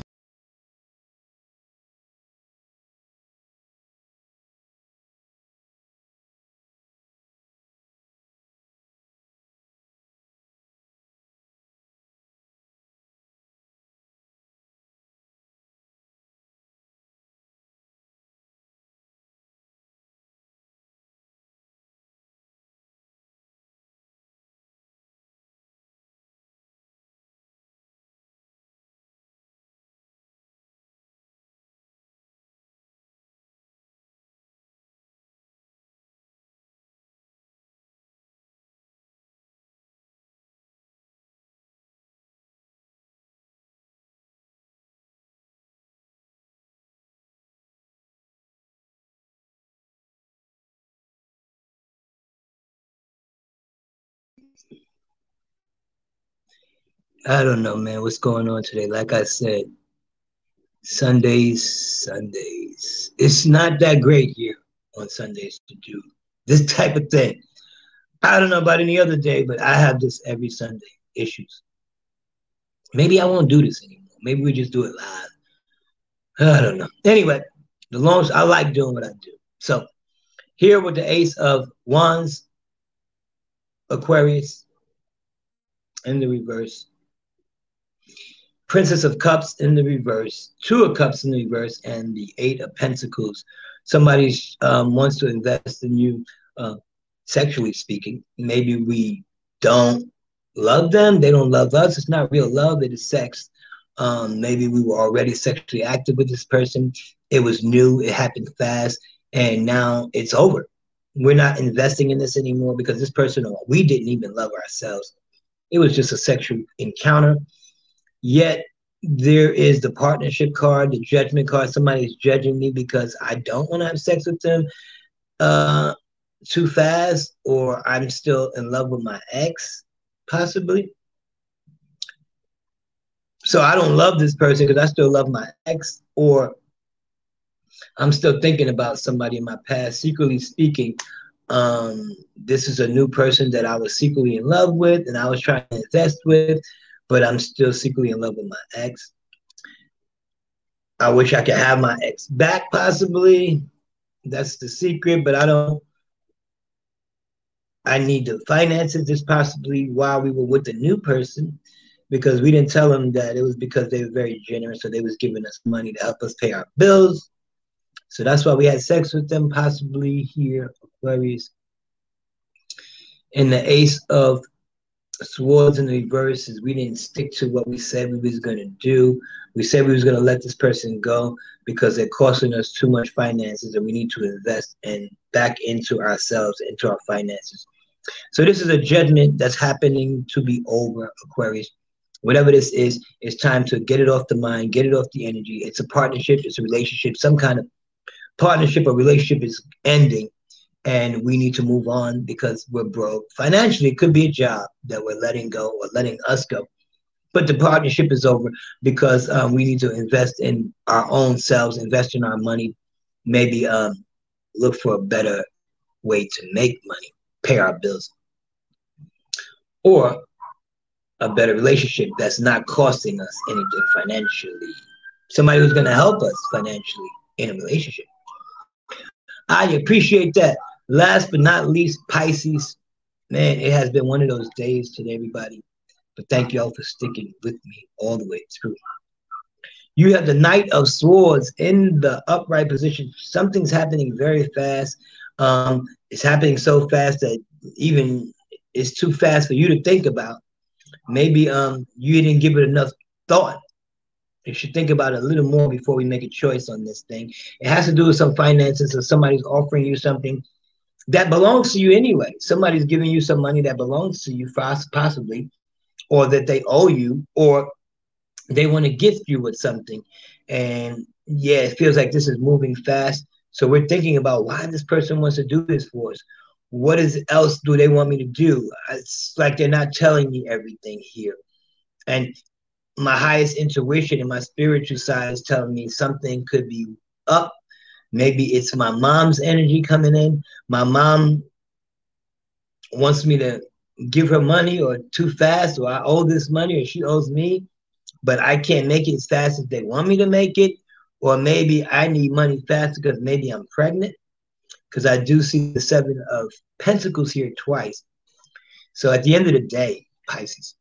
I don't know, man, what's going on today. Like I said, Sundays, Sundays. It's not that great here on Sundays to do this type of thing. I don't know about any other day, but I have this every Sunday issues. Maybe I won't do this anymore. Maybe we just do it live. I don't know. Anyway, the long I like doing what I do. So here with the Ace of Wands, Aquarius, in the reverse, Princess of Cups in the reverse, Two of Cups in the reverse, and the Eight of Pentacles. Somebody um, wants to invest in you, uh, sexually speaking. Maybe we don't love them. They don't love us. It's not real love. It is sex. Um, maybe we were already sexually active with this person. It was new. It happened fast, and now it's over. We're not investing in this anymore because this person, or we didn't even love ourselves. It was just a sexual encounter Yet there is the partnership card, the judgment card. Somebody's judging me because I don't want to have sex with them uh, too fast, or I'm still in love with my ex, possibly. So I don't love this person because I still love my ex, or I'm still thinking about somebody in my past. Secretly speaking, um, this is a new person that I was secretly in love with and I was trying to invest with but I'm still secretly in love with my ex. I wish I could have my ex back, possibly. That's the secret, but I don't. I need the finances, just possibly while we were with the new person, because we didn't tell them that it was because they were very generous, so they was giving us money to help us pay our bills. So that's why we had sex with them, possibly here, Aquarius. And the Ace of swords in the reverse is we didn't stick to what we said we was going to do. We said we was going to let this person go because they're costing us too much finances and we need to invest and back into ourselves, into our finances. So this is a judgment that's happening to be over, Aquarius. Whatever this is, it's time to get it off the mind, get it off the energy. It's a partnership, it's a relationship, some kind of partnership or relationship is ending and we need to move on because we're broke. Financially, it could be a job that we're letting go or letting us go. But the partnership is over because um, we need to invest in our own selves, invest in our money, maybe um, look for a better way to make money, pay our bills, or a better relationship that's not costing us anything financially. Somebody who's going to help us financially in a relationship. I appreciate that. Last but not least, Pisces. Man, it has been one of those days today, everybody. But thank you all for sticking with me all the way through. You have the Knight of Swords in the upright position. Something's happening very fast. Um, it's happening so fast that even it's too fast for you to think about. Maybe um, you didn't give it enough thought. You should think about it a little more before we make a choice on this thing. It has to do with some finances, or somebody's offering you something that belongs to you anyway. Somebody's giving you some money that belongs to you, possibly, or that they owe you, or they want to gift you with something. And yeah, it feels like this is moving fast. So we're thinking about why this person wants to do this for us. What is else do they want me to do? It's like they're not telling me everything here. And my highest intuition and my spiritual side is telling me something could be up. Maybe it's my mom's energy coming in. My mom wants me to give her money or too fast, or I owe this money or she owes me, but I can't make it as fast as they want me to make it. Or maybe I need money fast because maybe I'm pregnant. Because I do see the seven of pentacles here twice. So at the end of the day, Pisces,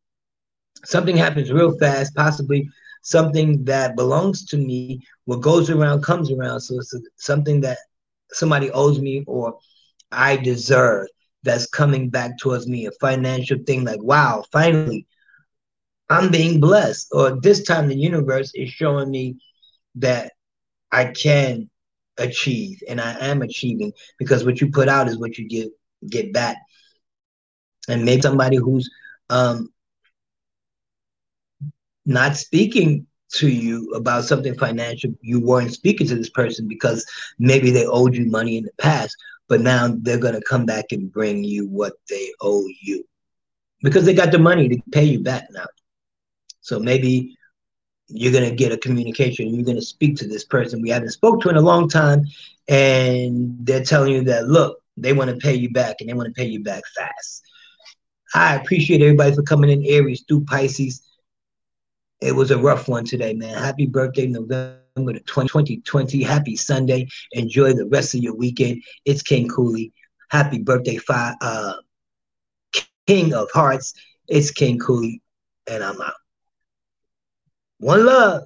something happens real fast, possibly something that belongs to me. What goes around comes around. So it's something that somebody owes me or I deserve that's coming back towards me, a financial thing like, wow, finally, I'm being blessed. Or this time the universe is showing me that I can achieve and I am achieving because what you put out is what you get get back. And maybe somebody who's um, not speaking to you about something financial, you weren't speaking to this person because maybe they owed you money in the past, but now they're going to come back and bring you what they owe you because they got the money to pay you back now. So maybe you're going to get a communication, you're going to speak to this person we haven't spoke to in a long time, and they're telling you that, look, they want to pay you back and they want to pay you back fast. I appreciate everybody for coming in Aries through Pisces it was a rough one today, man. Happy birthday, November the 2020. Happy Sunday. Enjoy the rest of your weekend. It's King Cooley. Happy birthday, fi- uh, King of Hearts. It's King Cooley, and I'm out. One love.